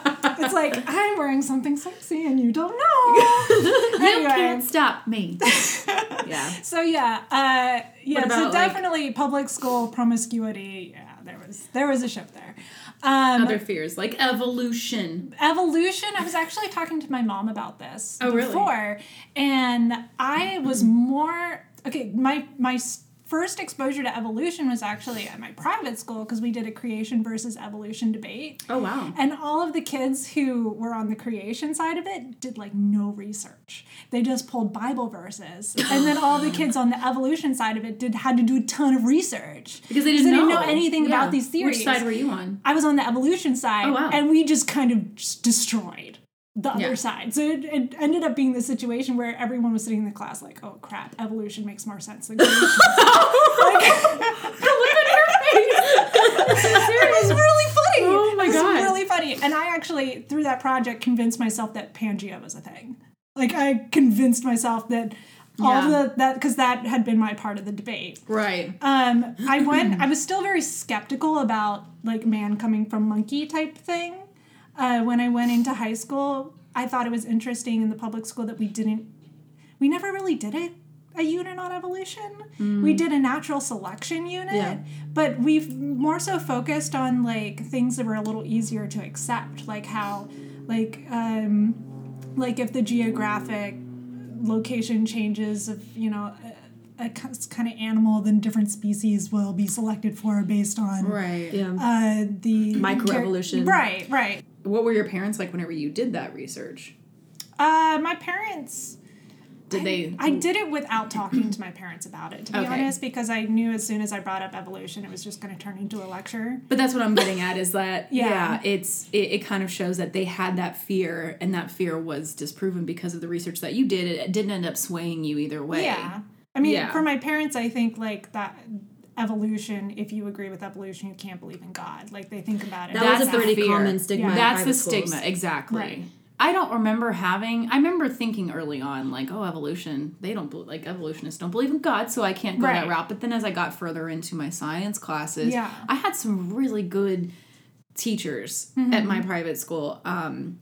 it's like I'm wearing something sexy and you don't know. you anyway, can't stop me. yeah. so yeah, uh, yeah. about, So like- definitely public school promiscuity. Yeah, there was there was a ship there. Um, Other fears like evolution. evolution i was actually talking to my mom about this Oh, really? before and i was more okay my my s- first exposure to evolution was actually at my private school because we did a creation versus evolution debate Oh wow. and all of the kids who were on the creation side of it did like no research. They just pulled Bible verses. And then all the kids on the evolution side of it did had to do a ton of research. Because they didn't, know. anything Yeah. about these theories. Which side were you on? I was on the evolution side, Oh, wow. and we just kind of just destroyed the other side. So it, it ended up being the situation where everyone was sitting in the class like, "Oh crap, evolution makes more sense than creation." it was really funny. Oh my it was God. really funny. And I actually through that project convinced myself that Pangea was a thing. Like I convinced myself that all Yeah. the that because that had been my part of the debate. Right. Um, I went. I was still very skeptical about like man coming from monkey type thing. Uh, when I went into high school, I thought it was interesting in the public school that we didn't. We never really did it a unit on evolution. We did a natural selection unit, Yeah. but we've more so focused on like things that were a little easier to accept, like how, like, um, like if the geographic location changes of you know a, a kind of animal then different species will be selected for based on Right. Yeah. uh, the Microevolution. right right What were your parents like whenever you did that research? uh, my parents Did they? I did it without talking to my parents about it, to be Okay. honest, because I knew as soon as I brought up evolution, it was just going to turn into a lecture. But that's what I'm getting at is that Yeah. yeah, it's it, it kind of shows that they had that fear and that fear was disproven because of the research that you did. It didn't end up swaying you either way. Yeah. I mean, Yeah. for my parents, I think like that evolution, if you agree with evolution, you can't believe in God. Like they think about it. That was That's a the pretty fear. common stigma. Yeah. That's the private schools. stigma, exactly. Right. I don't remember having. I remember thinking early on, like, oh, evolution. They don't bel- like evolutionists don't believe in God, so I can't go that route. But then as I got further into my science classes, Yeah. I had some really good teachers at my private school. Um,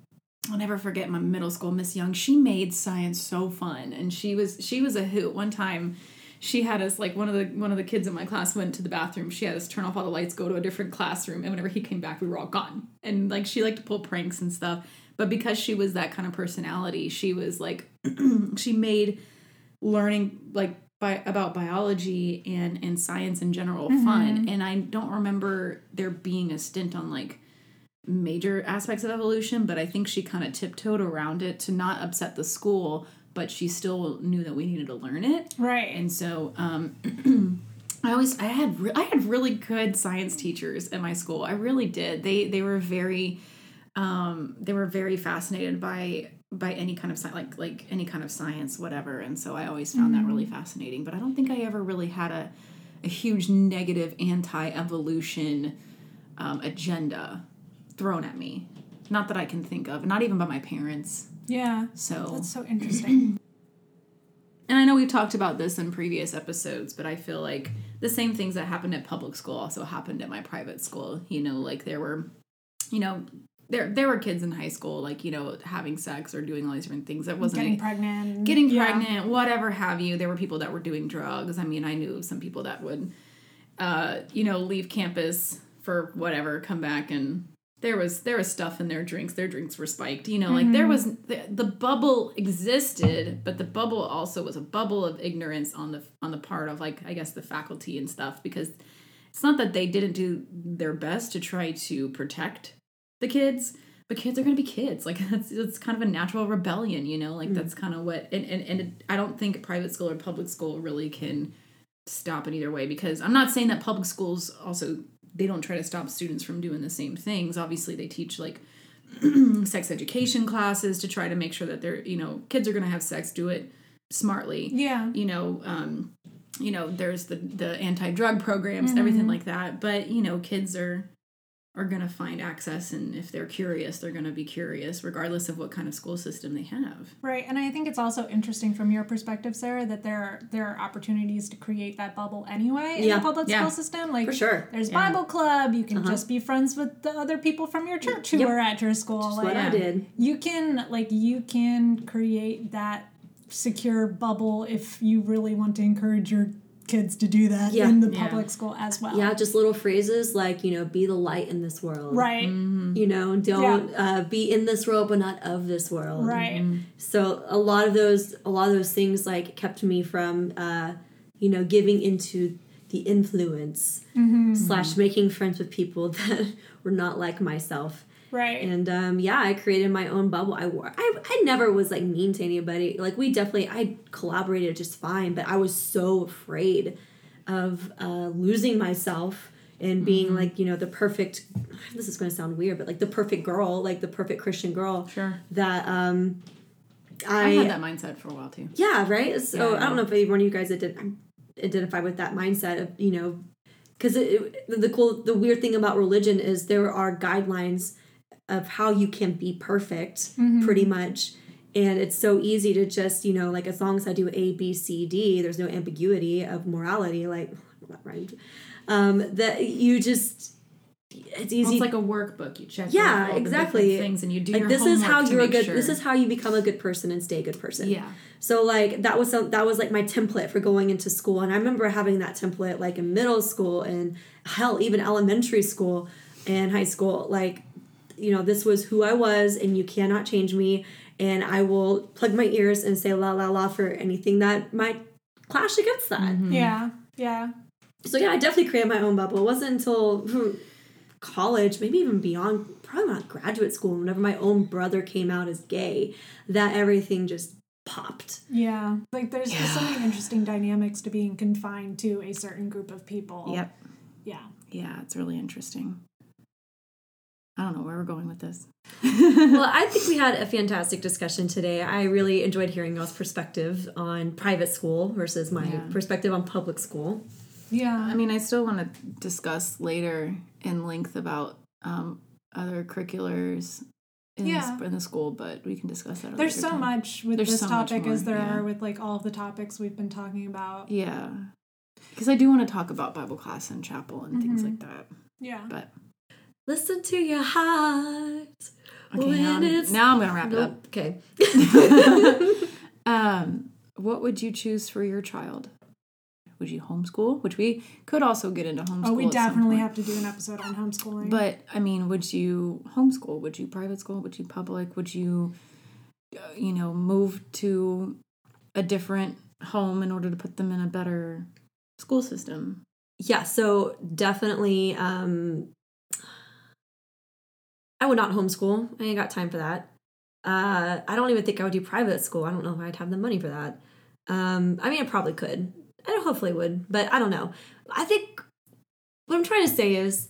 I'll never forget my middle school Miss Young. She made science so fun, and she was she was a hoot. One time, she had us like one of the one of the kids in my class went to the bathroom. She had us turn off all the lights, go to a different classroom, and whenever he came back, we were all gone. And like she liked to pull pranks and stuff, but because she was that kind of personality, she was like she made learning like bi- about biology and and science in general mm-hmm. fun. And I don't remember there being a stint on like major aspects of evolution, but I think she kind of tiptoed around it to not upset the school, but she still knew that we needed to learn it. Right. And so um I always I had re- I had really good science teachers at my school. I really did. They they were very um they were very fascinated by by any kind of science like like any kind of science whatever and so I always found that really fascinating but I don't think I ever really had a a huge negative anti-evolution um, agenda thrown at me not that I can think of not even by my parents yeah. so That's so interesting. and I know we've talked about this in previous episodes, but I feel like the same things that happened at public school also happened at my private school. You know, like there were, you know, there there were kids in high school, like you know, having sex or doing all these different things. That wasn't Getting pregnant. getting Yeah. pregnant, whatever have you. There were people that were doing drugs. I mean, I knew of some people that would, uh, you know, leave campus for whatever, come back and there was there was stuff in their drinks. Their drinks were spiked. You know, like there mm-hmm. was the, the bubble existed, but the bubble also was a bubble of ignorance on the on the part of like I guess the faculty and stuff because it's not that they didn't do their best to try to protect the kids but kids are going to be kids like that's it's kind of a natural rebellion you know like mm. that's kind of what and, and and it, i don't think private school or public school really can stop it either way because i'm not saying that public schools also they don't try to stop students from doing the same things. Obviously they teach like sex education classes to try to make sure that they're you know kids are going to have sex do it smartly. Yeah. you know um you know there's the the anti-drug programs everything like that. But you know kids are are going to find access and if they're curious they're going to be curious regardless of what kind of school system they have Right, and I think it's also interesting from your perspective, Sarah, that there are, there are opportunities to create that bubble anyway in Yeah. the public Yeah. school system. Like For sure. there's Bible club. You can uh-huh. just be friends with the other people from your church who Yep. are at your school. That's like, what I did. You can like you can create that secure bubble if you really want to encourage your kids to do that Yeah. in the Yeah. public school as well. Yeah, just little phrases like, you know, be the light in this world. Right. You know, don't uh, be in this world but not of this world. Right. So a lot of those a lot of those things like kept me from uh, you know, giving into the influence slash making friends with people that were not like myself. Right. And um, yeah, I created my own bubble. I, wore, I I never was like mean to anybody. Like we definitely I collaborated just fine, but I was so afraid of uh, losing myself and being like you know the perfect. This is going to sound weird, but like the perfect girl, like the perfect Christian girl. Sure. That um, i, I, had that mindset for a while too yeah right. So Yeah, I don't know if any one of you guys did identify with that mindset of you know because the cool the weird thing about religion is there are guidelines of how you can be perfect pretty much. And it's so easy to just you know like as long as i do a b c d there's no ambiguity of morality like that rhymed um that you just it's easy Well, it's like a workbook. You check yeah off all the exactly. things and you do like your this is how you're a good sure. this is how you become a good person and stay a good person. Yeah. So like that was some that was like my template for going into school. And I remember having that template like in middle school and hell even elementary school and high school. Like you know this was who I was and you cannot change me and I will plug my ears and say la la la for anything that might clash against that. Mm-hmm. Yeah. Yeah. So yeah, I definitely created my own bubble. It wasn't until hmm, college, maybe even beyond, probably not graduate school, whenever my own brother came out as gay, that everything just popped. Yeah. Like there's just so many interesting dynamics to being confined to a certain group of people. yep Yeah. yeah it's really interesting i don't know where we're going with this well, I think we had a fantastic discussion today. I really enjoyed hearing y'all's perspective on private school versus my Yeah. perspective on public school. Yeah. I mean, I still want to discuss later in length about um, other curriculars in, Yeah. the, in the school, but we can discuss that. at There's so time. much with There's this so topic as there yeah. are with like all of the topics we've been talking about. Yeah, because I do want to talk about Bible class and chapel and things Mm-hmm. like that. Yeah. But Listen to your heart. okay, When now, I'm, it's- now I'm gonna wrap it up. Okay. Um, what would you choose for your child? Would you homeschool? Which we could also get into homeschool. Oh, we definitely have to do an episode on homeschooling. But I mean, would you homeschool? Would you private school? Would you public? Would you, uh, you know, move to a different home in order to put them in a better school system? Yeah, so definitely um I would not homeschool. I ain't got time for that. Uh I don't even think I would do private school. I don't know if I'd have the money for that. Um I mean I probably could. I hopefully would, but I don't know. I think what I'm trying to say is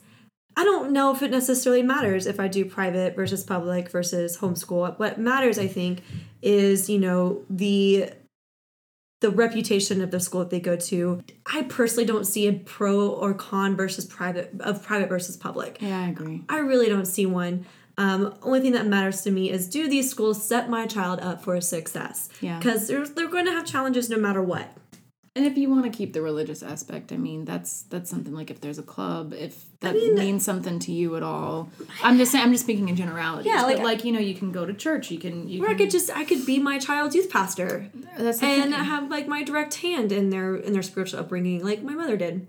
I don't know if it necessarily matters if I do private versus public versus homeschool. What matters, I think, is, you know, the the reputation of the school that they go to. I personally don't see a pro or con versus private of private versus public. Yeah, I agree. I really don't see one. Um, only thing that matters to me is do these schools set my child up for success? Yeah. Because they're, they're going to have challenges no matter what. And if you want to keep the religious aspect, I mean, that's that's something like if there's a club, if that mean- means something to you at all. I'm just saying, I'm just speaking in generalities. Yeah, but like- like you know, you can go to church. You can you Or I could just I could be my child's youth pastor and thing. have like my direct hand in their in their spiritual upbringing, like my mother did,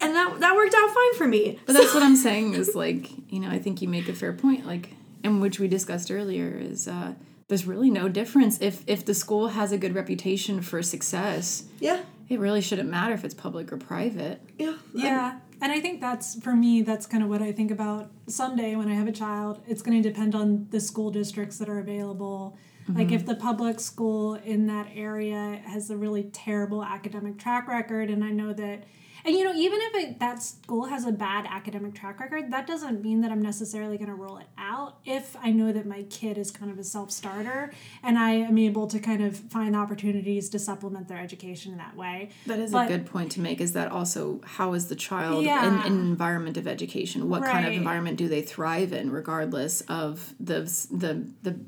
and that that worked out fine for me. But that's what I'm saying is like, you know, I think you make a fair point, like, and which we discussed earlier is uh, there's really no difference if if the school has a good reputation for success. Yeah, It really shouldn't matter if it's public or private. yeah, Yeah. And I think that's for me, that's kind of what I think about someday when I have a child. It's going to depend on the school districts that are available. Like if mm-hmm. the public school in that area has a really terrible academic track record, and I know that, and you know, even if it, that school has a bad academic track record, that doesn't mean that I'm necessarily going to roll it out if I know that my kid is kind of a self starter and I am able to kind of find opportunities to supplement their education in that way. That is But- a good point to make. Is that also how is the child Yeah. in, in an environment of education? What kind of environment do they thrive in, regardless of the the the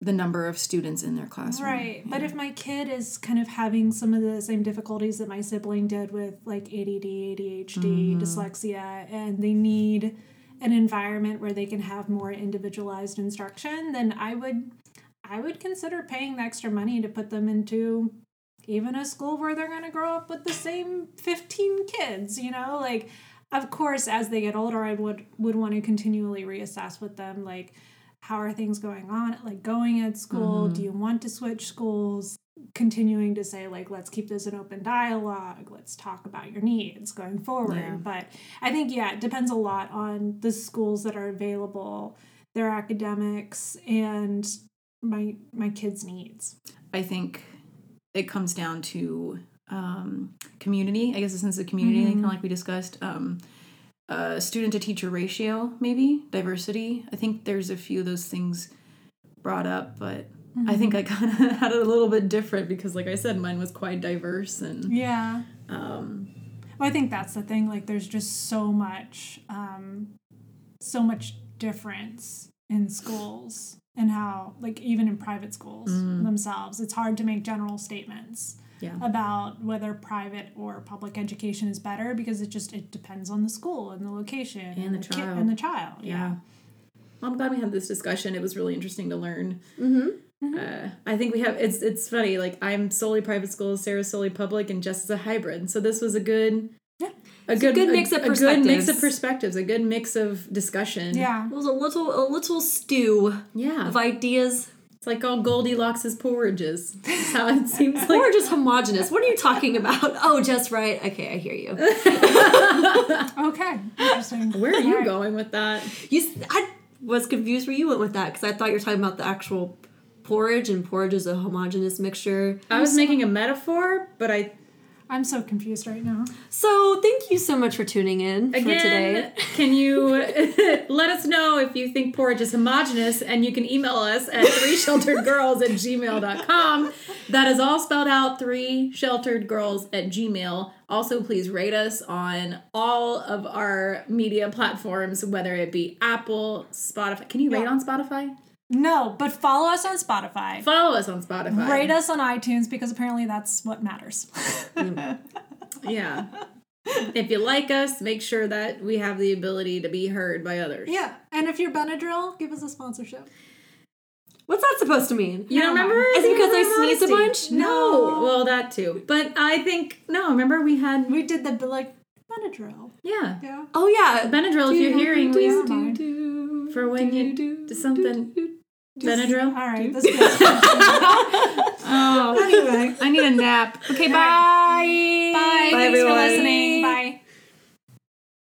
the number of students in their classroom? Right. But if my kid is kind of having some of the same difficulties that my sibling did with like ADD, ADHD, mm-hmm. dyslexia, and they need an environment where they can have more individualized instruction, then I would I would consider paying the extra money to put them into even a school where they're going to grow up with the same 15 kids, you know? Like of course as they get older I would would want to continually reassess with them like how are things going on like going at school do you want to switch schools continuing to say like let's keep this an open dialogue let's talk about your needs going forward Yeah. but i think yeah it depends a lot on the schools that are available their academics and my my kids needs I think it comes down to um, community. I guess a sense of community, kind of like we discussed. Um, uh, student to teacher ratio, maybe diversity. I think there's a few of those things brought up, but I think I kind of had it a little bit different because, like I said, mine was quite diverse and yeah um, Well, I think that's the thing. Like, there's just so much, um, so much difference in schools and how, like, even in private schools themselves, it's hard to make general statements yeah. about whether private or public education is better because it just it depends on the school and the location And the kid child. and the child. Yeah. Well, I'm glad we had this discussion. It was really interesting to learn. Mm-hmm. Uh, I think we have. It's it's funny. Like I'm solely private school, Sarah's solely public, and Jess is a hybrid. So this was a good, Yeah. a good, good mix of a good mix of perspectives. perspectives, a good mix of discussion. Yeah. It was a little a little stew yeah. of ideas. It's like all Goldilocks's porridges. That's how it seems like. Or just homogenous. What are you talking about? Oh, just right. Okay, I hear you. Okay. Interesting. Where are you going with that? You, s- I was confused where you went with that because I thought you were talking about the actual porridge, and porridge is a homogenous mixture. I was making a metaphor, but I I'm so confused right now. So thank you so much for tuning in for Again, today. can you let us know if you think porridge is homogenous and you can email us at three sheltered girls at gmail.com. That is all spelled out three sheltered girls at gmail. Also, please rate us on all of our media platforms, whether it be Apple, Spotify. Can you rate Yeah. on Spotify? No, but follow us on Spotify. Follow us on Spotify. Rate us on iTunes because apparently that's what matters. Mm. Yeah. if you like us, make sure that we have the ability to be heard by others. yeah, and if you're Benadryl, give us a sponsorship. What's that supposed to mean? You don't remember? Is it because I Remember sneezed a bunch? No. Well, that too. But I think no. Remember we had We did the like Benadryl. yeah Yeah. Oh yeah. Benadryl. If you're hearing, we Never mind. for when you do something. Benadryl. All right, this Oh, anyway. I need a nap. Okay, bye. Bye. Bye, Thanks for listening. listening.